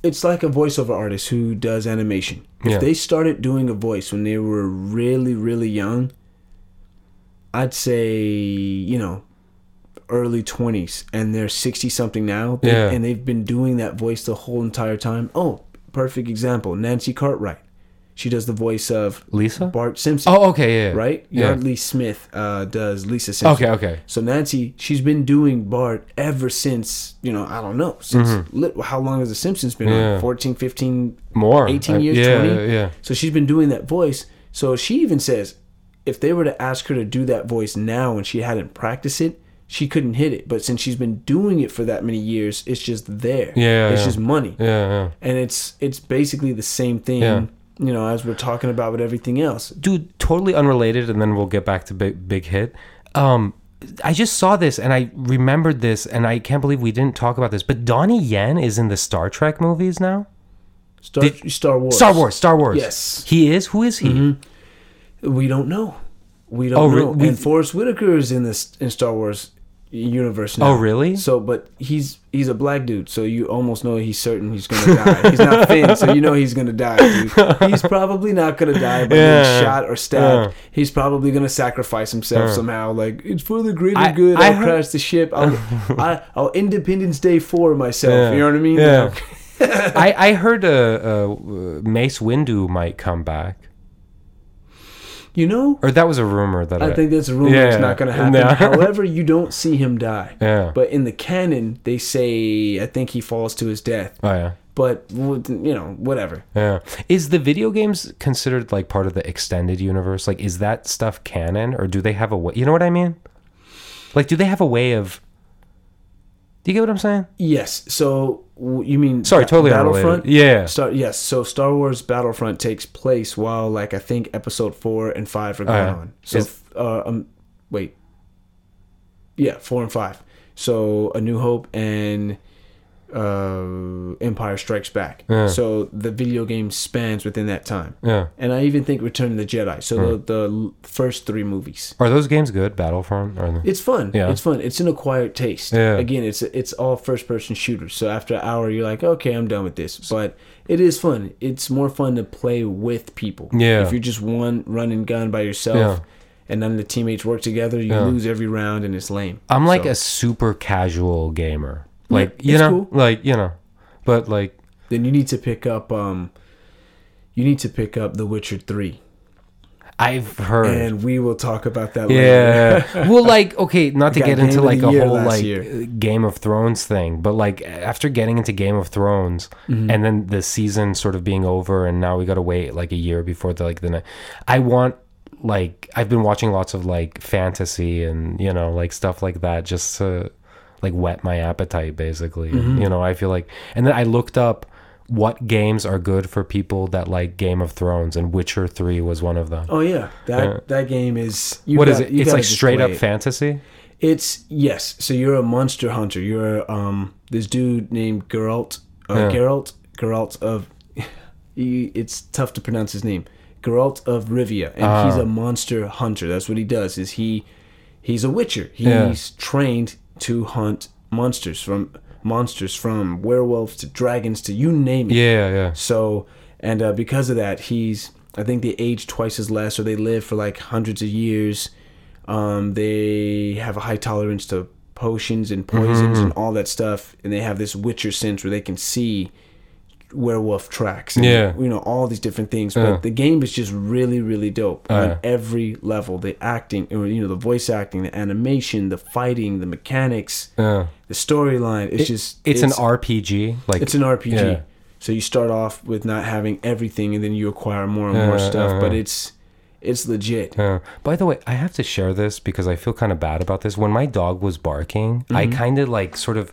it's like a voiceover artist who does animation. If Yeah. they started doing a voice when they were really, really young, I'd say you know early 20s and they're 60 something now Yeah. and they've been doing that voice the whole entire time oh perfect example nancy cartwright she does the voice of Lisa. bart simpson Oh, okay, yeah. right Yeah. yardley smith uh, does lisa simpson Okay, okay. so nancy she's been doing bart ever since you know i don't know since lit, how long has the simpsons been Mm-hmm. Yeah. on 14 15 More. 18 Uh, years yeah, 20 Yeah, yeah. so she's been doing that voice. So she even says if they were to ask her to do that voice now and she hadn't practiced it, she couldn't hit it. But since she's been doing it for that many years, it's just there. Yeah, It's yeah. just money. Yeah, yeah. And it's it's basically the same thing, Yeah. You know, as we're talking about with everything else. dude totally unrelated and then we'll get back to big big hit um i just saw this and i remembered this and i can't believe we didn't talk about this but donnie yen is in the star trek movies now Star, Star Wars. star wars star wars Yes. he is who is he We don't know. We don't Oh, re- know. we- and Forest Whitaker is in this in Star Wars universe now. Oh, really? So, but he's he's a black dude, so you almost know he's certain he's gonna die. he's not Finn, so you know he's gonna die. Dude. He's probably not gonna die by Yeah. being shot or stabbed. Yeah. He's probably gonna sacrifice himself somehow. Like it's for the greater I- good. I I'll heard- crash the ship. I'll, I, I'll Independence Day for myself. Yeah. You know what I mean? Yeah. I, I heard uh, uh, Mace Windu might come back, You know, or that was a rumor that I, I think that's a rumor. Yeah. It's not going to happen. No. However, you don't see him die. Yeah. But in the canon, they say I think he falls to his death. Oh yeah, But you know, whatever. yeah. Is the video games considered like part of the extended universe? Like, is that stuff canon, or do they have a way? You know what I mean? Like, do they have a way of Do you get what I'm saying? Yes. So you mean Sorry, Ba- totally Battlefront? unrelated. Yeah. Star, yes. So Star Wars Battlefront takes place while like I think Episode four and five are going yeah. on. So Is- uh, um, wait. Yeah, four and five. So A New Hope and uh, Empire Strikes Back. Yeah. So the video game spans within that time. Yeah. And I even think Return of the Jedi. So the, the first three movies. Are those games good? Battlefront? Are they? It's fun. Yeah. It's fun. It's an acquired taste. Yeah. Again, it's it's all first person shooters. So after an hour, you're like, okay, I'm done with this. But it is fun. It's more fun to play with people. Yeah. If you're just one run and gun by yourself, Yeah. and none of the teammates work together, you Yeah. lose every round, and it's lame. I'm like So- a super casual gamer. Like you know, cool. like you know, but like Then you need to pick up. Um, you need to pick up The Witcher Three, I've heard. and we will talk about that later. Yeah. well, like, okay, not to get into like a whole like year. Game of Thrones thing, but like after getting into Game of Thrones Mm-hmm. and then the season sort of being over and now we got to wait like a year before the like the ne- I want like I've been watching lots of like fantasy and you know like stuff like that just to like whet my appetite basically. Mm-hmm. You know, I feel like and then I looked up what games are good for people that like Game of Thrones and Witcher 3 was one of them. Oh yeah, that Yeah. that game is. What is got- it? you It's like straight up it. fantasy? It's yes. So you're a monster hunter. You're um this dude named Geralt. Uh, Yeah. Geralt. Geralt of. He, it's tough to pronounce his name. Geralt of Rivia, and Ah. he's a monster hunter. That's what he does. Is he? He's a Witcher. He's Yeah. trained to hunt monsters from monsters from werewolves to dragons to you name it. Yeah, yeah. So, and uh, because of that, he's I think they age twice as less, or they live for like hundreds of years. Um, they have a high tolerance to potions and poisons Mm-hmm. and all that stuff, and they have this Witcher sense where they can see werewolf tracks. And, Yeah. you know all these different things. But the game is just really, really dope Oh, on every level. The acting, or you know, the voice acting, the animation, the fighting, the mechanics, Yeah. the storyline. It's just It's, an RPG. Like it's an RPG. Yeah. So you start off with not having everything, and then you acquire more and more stuff. But it's it's legit. Yeah. By the way, I have to share this because I feel kind of bad about this. When my dog was barking, I Mm-hmm. kind of like sort of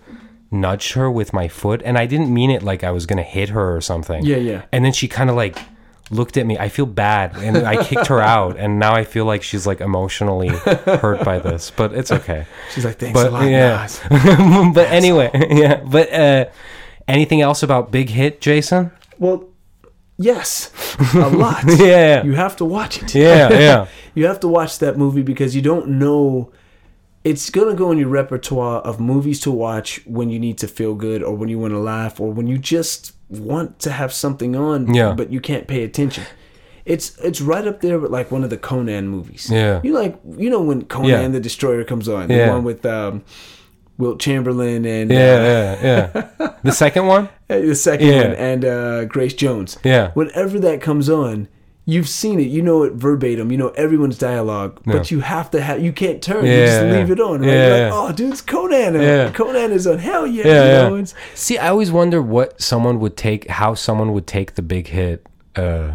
nudged her with my foot, and I didn't mean it like I was gonna hit her or something. Yeah, yeah. And then she kind of like looked at me. I feel bad, and I kicked her out, and now I feel like she's like emotionally hurt by this. But it's okay. She's like, thanks But a lot, yeah. Naz." but anyway, yeah. But uh, anything else about Big Hit, Jason? Well, yes, a lot. Yeah. You have to watch it. Yeah, yeah. you have to watch that movie because you don't know. It's gonna go in your repertoire of movies to watch when you need to feel good, or when you want to laugh, or when you just want to have something on, Yeah. but you can't pay attention. It's it's right up there with like one of the Conan movies. Yeah. you like you know when Conan Yeah. the Destroyer comes on, the one with um, Wilt Chamberlain and Yeah, yeah, yeah. The second one? uh, the second Yeah. one and uh, Grace Jones. Yeah. Whenever that comes on, you've seen it. You know it verbatim. You know everyone's dialogue, but you have to have. You can't turn. you just Yeah, leave it on. Right? Yeah, You're like, oh, dude, it's Conan. Yeah. Conan is on. Hell yeah. Yeah, you know, it's- See, I always wonder what someone would take, how someone would take the big hit, uh,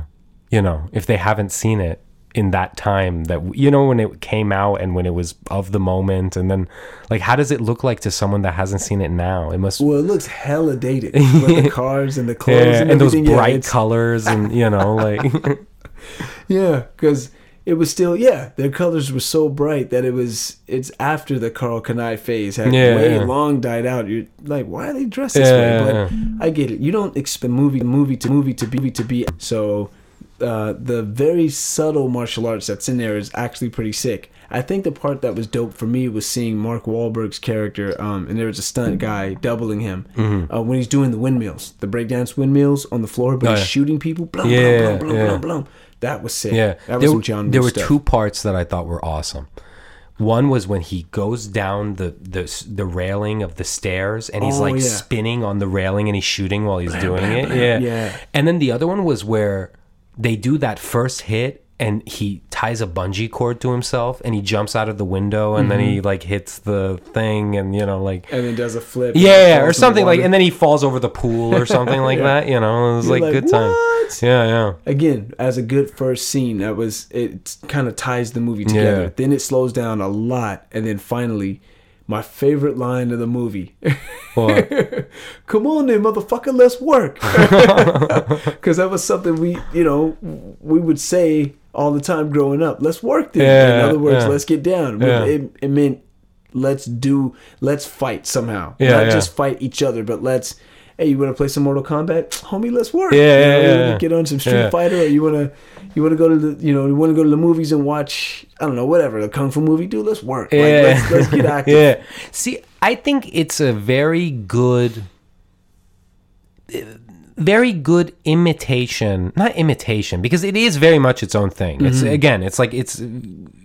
you know, if they haven't seen it in that time that, you know, when it came out and when it was of the moment. And then, like, how does it look like to someone that hasn't seen it now? It must, Well, it looks hella dated with the cars and the clothes yeah, and, and those everything. Yeah, bright colors and, you know, like, Yeah, because it was still yeah. Their colors were so bright that it was. It's after the Karl Kani phase had Yeah, way yeah. long died out. You're like, why are they dressed this Yeah, way? But I get it. You don't expect movie movie to movie to be to be so. Uh, the very subtle martial arts that's in there is actually pretty sick. I think the part that was dope for me was seeing Mark Wahlberg's character, um, and there was a stunt guy doubling him uh, when he's doing the windmills, the breakdance windmills on the floor, but Mm-hmm. Oh, he's yeah. shooting people. Blum, Yeah, blum, blum, blum, yeah. blum, blum. That was sick. Yeah, that was there, John. there were stuff. two parts that I thought were awesome. One was when he goes down the the, the railing of the stairs and he's Oh, like yeah. spinning on the railing and he's shooting while he's doing blam, it. blam. Yeah. Yeah. And then the other one was where they do that first hit and he ties a bungee cord to himself and he jumps out of the window and then he Mm-hmm. like hits the thing and you know like and then does a flip. yeah, in or something like, and then he falls over the pool or something like that. You know, it was You're like, good time. Yeah, yeah. Again, as a good first scene, that was it. Kind of ties the movie together. Yeah. Then it slows down a lot, and then finally, my favorite line of the movie. Come on then, motherfucker, let's work. Because that was something we, you know, we would say all the time growing up. Let's work then. Yeah, In other words, yeah. let's get down. Yeah. It, it meant let's do, let's fight somehow. Yeah, Not yeah. just fight each other, but let's, hey, you want to play some Mortal Kombat? Homie, let's work. Yeah, You know, yeah, wanna yeah. Get on some Street Yeah. Fighter or you want to, you want to go to the, you know, you want to go to the movies and watch, I don't know, whatever, the Kung Fu movie, dude, let's work. Like, Yeah. let's, let's get active. Yeah. See, I think it's a very good very good imitation not imitation because it is very much its own thing it's mm-hmm. again it's like it's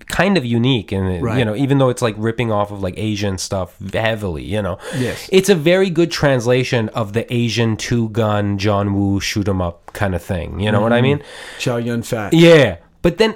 kind of unique and it- you know even though it's like ripping off of like asian stuff heavily you know Yes. it's a very good translation of the asian two gun john woo shoot 'em up kind of thing you know what i mm-hmm. mean Chow Yun Fat. yeah. But then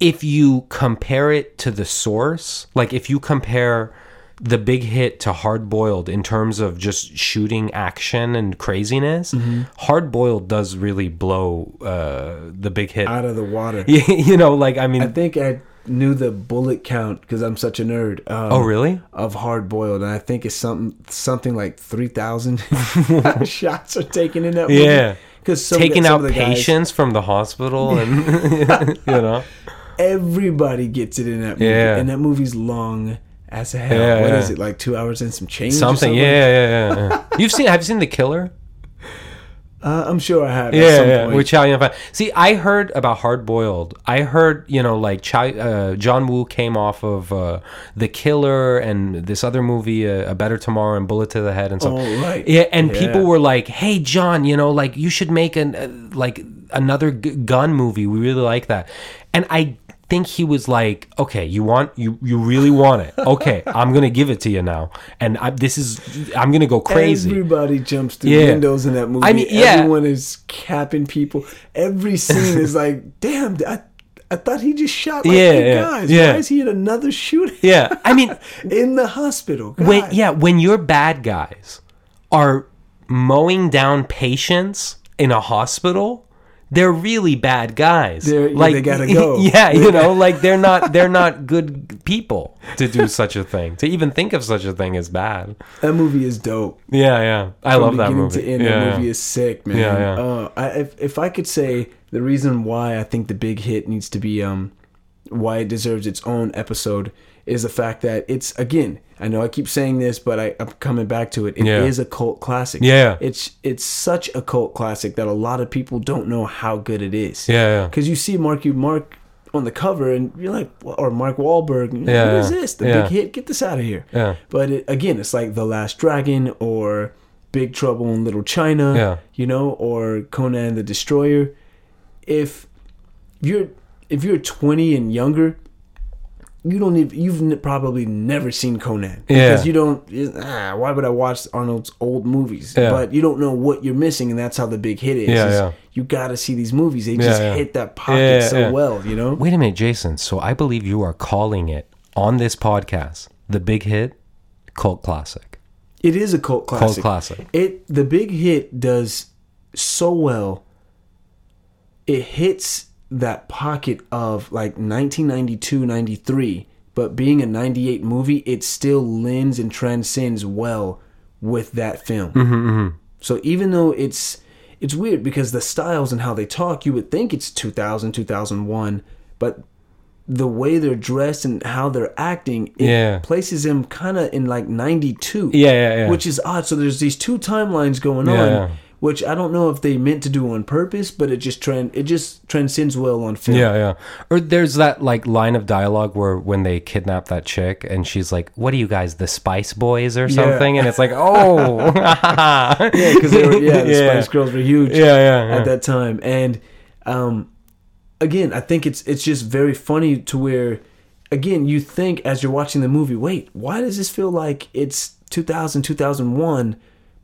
if you compare it to the source, like if you compare the big hit to Hard Boiled in terms of just shooting action and craziness, Mm-hmm. Hard Boiled does really blow uh, the big hit. Out of the water. you know, like I mean, I think I knew the bullet count because I'm such a nerd. Um, oh really? Of hard boiled, and I think it's something something like three thousand shots are taken in that movie. Yeah. because Taking out patients from the hospital and you know. everybody gets it in that movie, Yeah. and that movie's long as a hell. Yeah, What yeah. is it like? Two hours and some change. or Something, yeah, yeah, yeah, yeah. You've seen? Have you seen The Killer? Uh, I'm sure I have. at Yeah, some yeah. point. With Chow Yun Fat. See, I heard about Hard Boiled. I heard, you know, like Chow, uh, John Woo came off of uh, The Killer and this other movie, uh, A Better Tomorrow and Bullet to the Head and stuff. Oh, right. Yeah, and Yeah. people were like, "Hey, John, you know, like you should make an uh, like another g- gun movie. We really like that." And I think he was like, "Okay, you want you you really want it? Okay, I'm gonna give it to you now, and I, this is I'm gonna go crazy." Everybody jumps through Yeah. windows in that movie. I mean, yeah. Everyone is capping people. Every scene is like, damn, I, I thought he just shot like Yeah, yeah, guys. yeah. Why is he in another shooting? yeah, I mean. in the hospital. God. when yeah when your bad guys are mowing down patients in a hospital they're really bad guys They're- yeah, they gotta go. yeah you know like they're not they're not good people to do such a thing to even think of such a thing is bad that movie is dope. yeah yeah i From love that movie To end, yeah, that yeah. movie is sick, man. Yeah, yeah. Uh, I, if if I could say the reason why I think the big hit needs to be um why it deserves its own episode is the fact that it's again. I know I keep saying this, but I, I'm coming back to it. It is Yeah. a cult classic. Yeah. it's it's such a cult classic that a lot of people don't know how good it is. yeah yeah because you see Marky Mark on the cover and you're like, or Mark Wahlberg, you're Yeah, what is yeah. this? The Yeah. big hit? Get this out of here. Yeah. But it, again, it's like The Last Dragon or Big Trouble in Little China, Yeah. you know, or Conan the Destroyer. If you're if you're 20 and younger, you don't even you've probably never seen Conan Yeah. because you don't. Ah, why would I watch Arnold's old movies? Yeah. But you don't know what you're missing, and that's how the big hit is. Yeah, is. You got to see these movies. They just hit that pocket so yeah. well, you know. wait a minute jason so i believe you are calling it on this podcast the big hit cult classic It is a cult classic. cult classic. It the big hit does so well. It hits that pocket of like 1992, 93, but being a 98 movie, it still lends and transcends well with that film. Mm-hmm, So even though it's it's weird because the styles and how they talk, you would think it's 2000, 2001, but the way they're dressed and how they're acting, it Yeah. places them kind of in like 92. Yeah, yeah, yeah. Which is odd. So there's these two timelines going Yeah, on. Which I don't know if they meant to do on purpose, but it just trend it just transcends well on film. Yeah, yeah. Or there's that like line of dialogue where when they kidnap that chick and she's like, "What are you guys, the Spice Boys or something?" And it's like, "Oh, yeah, Yeah, because they were yeah, the yeah. Spice Girls were huge. Yeah, yeah, yeah. at that time. And um, again, I think it's it's just very funny to where, again, you think as you're watching the movie, wait, why does this feel like it's 2000, 2001?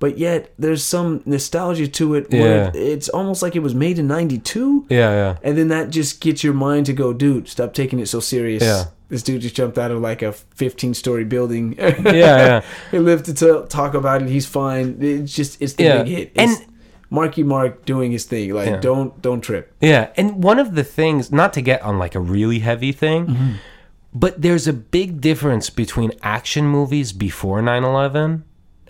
But yet there's some nostalgia to it where Yeah. it's almost like it was made in 92. yeah, yeah. And then that just gets your mind to go, dude, stop taking it so serious. Yeah. This dude just jumped out of like a 15 story building. Yeah, yeah. he lived to talk about it. He's fine. It's just, it's the Yeah. big hit. And- It's Marky Mark doing his thing. Like, Yeah. don't, don't trip. Yeah, and one of the things, not to get on like a really heavy thing, mm-hmm. but there's a big difference between action movies before 9/11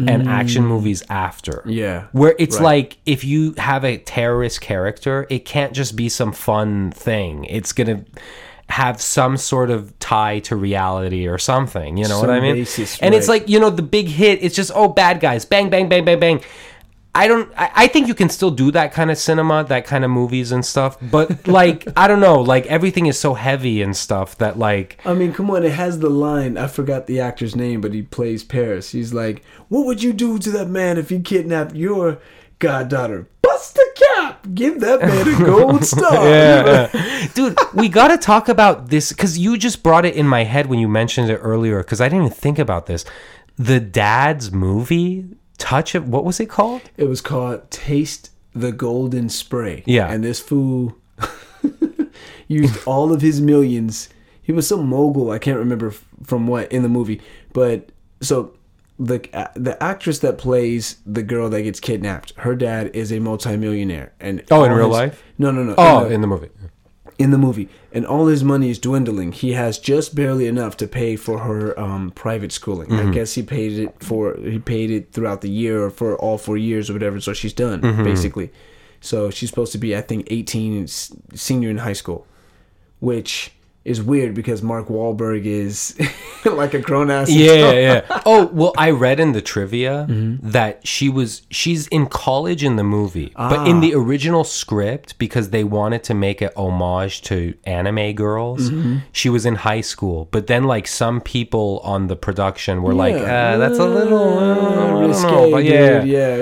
and action mm. movies after. Yeah. Where it's Right. like if you have a terrorist character, it can't just be some fun thing. It's going to have some sort of tie to reality or something, you know what I mean? basis, and it's like, you know, the big hit, it's just oh bad guys, bang bang bang bang bang. I don't I, I think you can still do that kind of cinema, that kind of movies and stuff, but like I don't know, like everything is so heavy and stuff that like I mean, come on, it has the line. I forgot the actor's name, but he plays Paris. He's like, What would you do to that man if he kidnapped your goddaughter? Bust the cap! Give that man a gold star! Yeah. Dude, we got to talk about this because you just brought it in my head when you mentioned it earlier because I didn't even think about this. The dad's movie, Touch of, what was it called? It was called Taste the Golden Spray. Yeah. And this fool used all of his millions. He was some mogul. I can't remember from what in the movie, but so the the actress that plays the girl that gets kidnapped, her dad is a multimillionaire. And Oh, in real his- life? No, no, no. Oh, in the, in the movie. In the movie, and all his money is dwindling. He has just barely enough to pay for her um, private schooling. Mm-hmm. I guess he paid it for he paid it throughout the year or for all four years or whatever. So she's done Mm-hmm. basically. So she's supposed to be, I think, eighteen, senior in high school, which is weird because Mark Wahlberg is like a grown ass. Yeah, yeah. Oh, well, I read in the trivia Mm-hmm. that she was she's in college in the movie, but in Ah. the original script because they wanted to make it homage to anime girls, Mm-hmm. she was in high school. But then, like some people on the production were like, uh, "That's a little uh, know." risque, But dude. yeah, Yeah,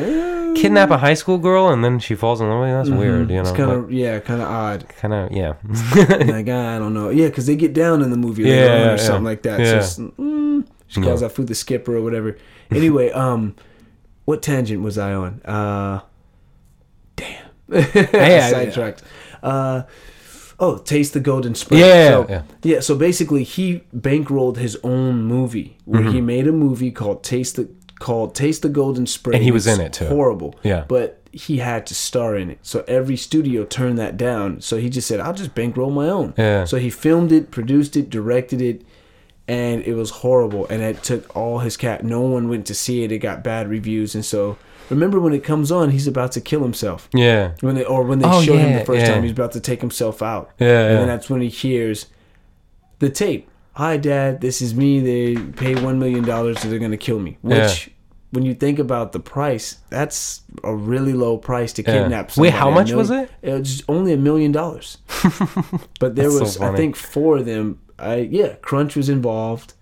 kidnap a high school girl and then she falls in love with you. That's weird, you know. Mm-hmm. It's kind of yeah, kind of odd. kind of yeah. like I don't know. Yeah, because they get down in the movie later Yeah, on yeah, or something like that. Yeah. So it's, mm, she calls that food the skipper or whatever. Anyway, um, what tangent was I on? Uh, damn, Hey, sidetracked. Uh, oh, taste the golden spray. Yeah, so, yeah. So basically, he bankrolled his own movie where Mm-hmm. he made a movie called Taste the called Taste the Golden Spray, And he was in it, too. Horrible. Yeah. but he had to star in it. So every studio turned that down. So he just said, "I'll just bankroll my own." Yeah. So he filmed it, produced it, directed it, and it was horrible. And it took all his cat. No one went to see it. It got bad reviews, and so remember when it comes on, he's about to kill himself. Yeah. When they or when they Oh, show him the first yeah. time, he's about to take himself out. Yeah, And yeah. that's when he hears the tape. Hi, Dad. This is me. They pay one million dollars, so they're gonna kill me. Which, Yeah. when you think about the price, that's a really low price to Yeah. kidnap. Wait, how much was it? It was only a million dollars. But there That's so was, I think, four of them. I yeah, Crunch was involved.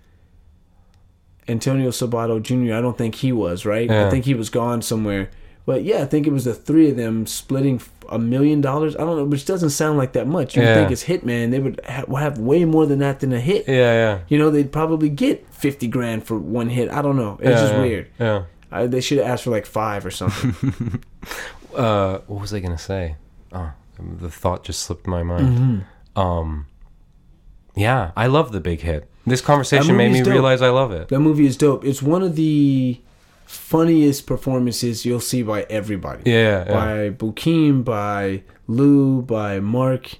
Antonio Sabato Jr. I don't think he was right. Yeah. I think he was gone somewhere. But yeah, I think it was the three of them splitting a million dollars. I don't know, which doesn't sound like that much. You Yeah. think it's Hitman. They would ha- have way more than that than a hit. Yeah, yeah. You know, they'd probably get fifty grand for one hit. I don't know. It's yeah, just yeah, weird. Yeah. I, they should have asked for like five or something. uh what was i gonna say oh the thought just slipped my mind Mm-hmm. um yeah i love the big hit this conversation made me dope. realize i love it that movie is dope. It's one of the funniest performances you'll see by everybody. yeah, yeah. by Bokeem, by Lou, by Mark,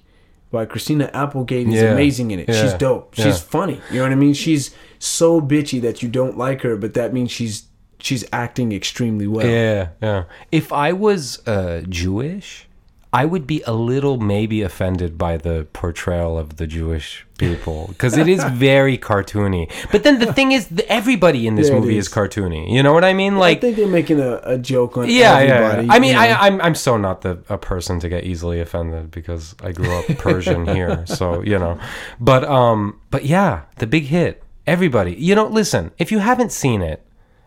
by Christina Applegate is Yeah. amazing in it. She's dope. She's Yeah. funny. You know what I mean? She's so bitchy that you don't like her, but that means she's she's acting extremely well. yeah yeah if i was uh jewish i would be a little maybe offended by the portrayal of the jewish people because it is very cartoony but then the thing is th- everybody in this Yeah, movie is. is. cartoony you know what i mean like I think they're making a, a joke on yeah, yeah, everybody. yeah. I mean, know? I, I'm I'm so not the a person to get easily offended because I grew up Persian here, so you know. But um, but yeah, the big hit. Everybody, you know, listen. If you haven't seen it,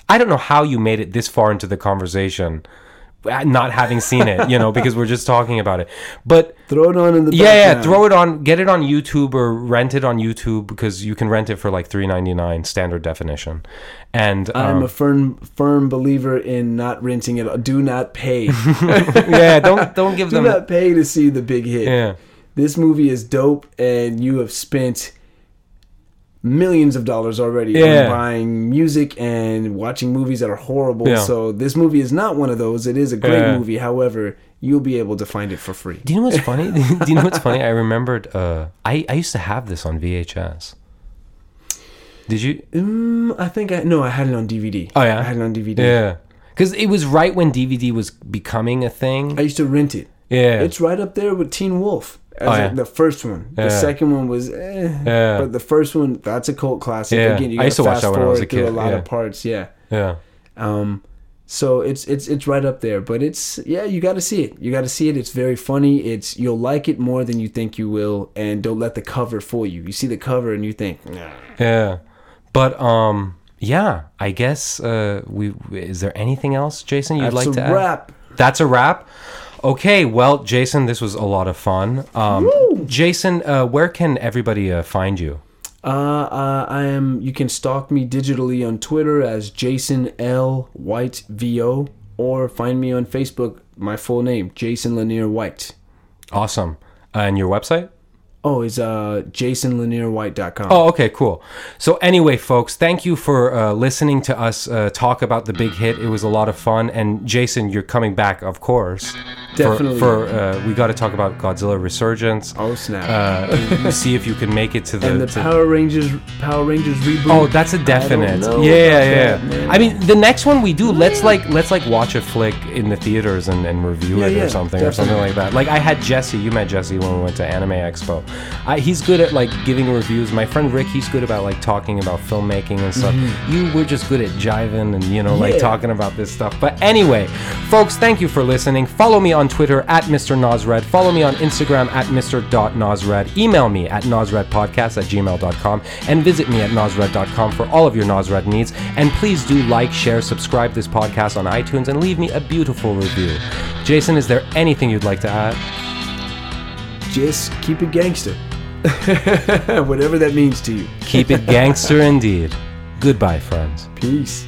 I don't know how you made it this far into the conversation, not having seen it. You know, because we're just talking about it. But throw it on in the yeah, yeah, throw it on, get it on YouTube or rent it on YouTube because you can rent it for like three ninety nine standard definition. And I'm um, a firm firm believer in not renting it. Do not pay. yeah, don't don't give Do them. Do not pay to see the big hit. Yeah. This movie is dope, and you have spent millions of dollars already Yeah. on buying music and watching movies that are horrible. Yeah. So this movie is not one of those. It is a great Yeah. movie. However, you'll be able to find it for free. Do you know what's funny? Do you know what's funny? I remembered. Uh, I I used to have this on VHS. Did you? Mm, I think I no, I had it on DVD. Oh, yeah? I had it on DVD. Yeah. Because it was right when DVD was becoming a thing. I used to rent it. Yeah. It's right up there with Teen Wolf. As Oh, yeah. the first one. The second one was eh. Yeah. But the first one, that's a cult classic. Yeah. Again, you I used to watch that when I was a kid, a lot yeah. of parts, yeah. yeah. Um, so it's it's it's right up there, but it's yeah, you got to see it. You got to see it. It's very funny. It's you'll like it more than you think you will, and don't let the cover fool you. You see the cover and you think, nah. Yeah. But um yeah, I guess uh we is there anything else, Jason, you'd That's like to add? wrap. That's a wrap. Okay, well, Jason, this was a lot of fun. Um Jason, uh where can everybody uh, find you? Uh, uh, I am. You can stalk me digitally on Twitter as Jason L White VO, or find me on Facebook. My full name, Jason Linere White. Awesome. Uh, and your website? Oh, it's uh jasonlinerewhite.com. Oh, okay, cool. So, anyway, folks, thank you for uh, listening to us uh, talk about the big hit. It was a lot of fun. And Jason, you're coming back, of course. For- Definitely. For, uh, we got to talk about Godzilla Resurgence. Oh, snap! Uh, see if you can make it to the. and the to- Power Rangers Power Rangers reboot. Oh, that's a definite. know Yeah, about yeah. that. I mean, the next one we do, let's like let's like watch a flick in the theaters and, and review Yeah, it or yeah, something or something like that. Like I had Jesse. You met Jesse when we went to Anime Expo. I, he's good at like giving reviews. My friend Rick, he's good about like talking about filmmaking and stuff. You were just good at jiving and you know like Mm-hmm. Yeah. talking about this stuff. But anyway, folks, thank you for listening. Follow me on Twitter at Mr. Nosred. Follow me on Instagram at Mr.Nosred. Email me at nosredpodcast at gmail.com and visit me at nosred.com for all of your Nosred needs. And please do like, share, subscribe this podcast on iTunes and leave me a beautiful review. Jason, is there anything you'd like to add? Just keep it gangster. Whatever that means to you. Keep it gangster indeed. Goodbye, friends. Peace.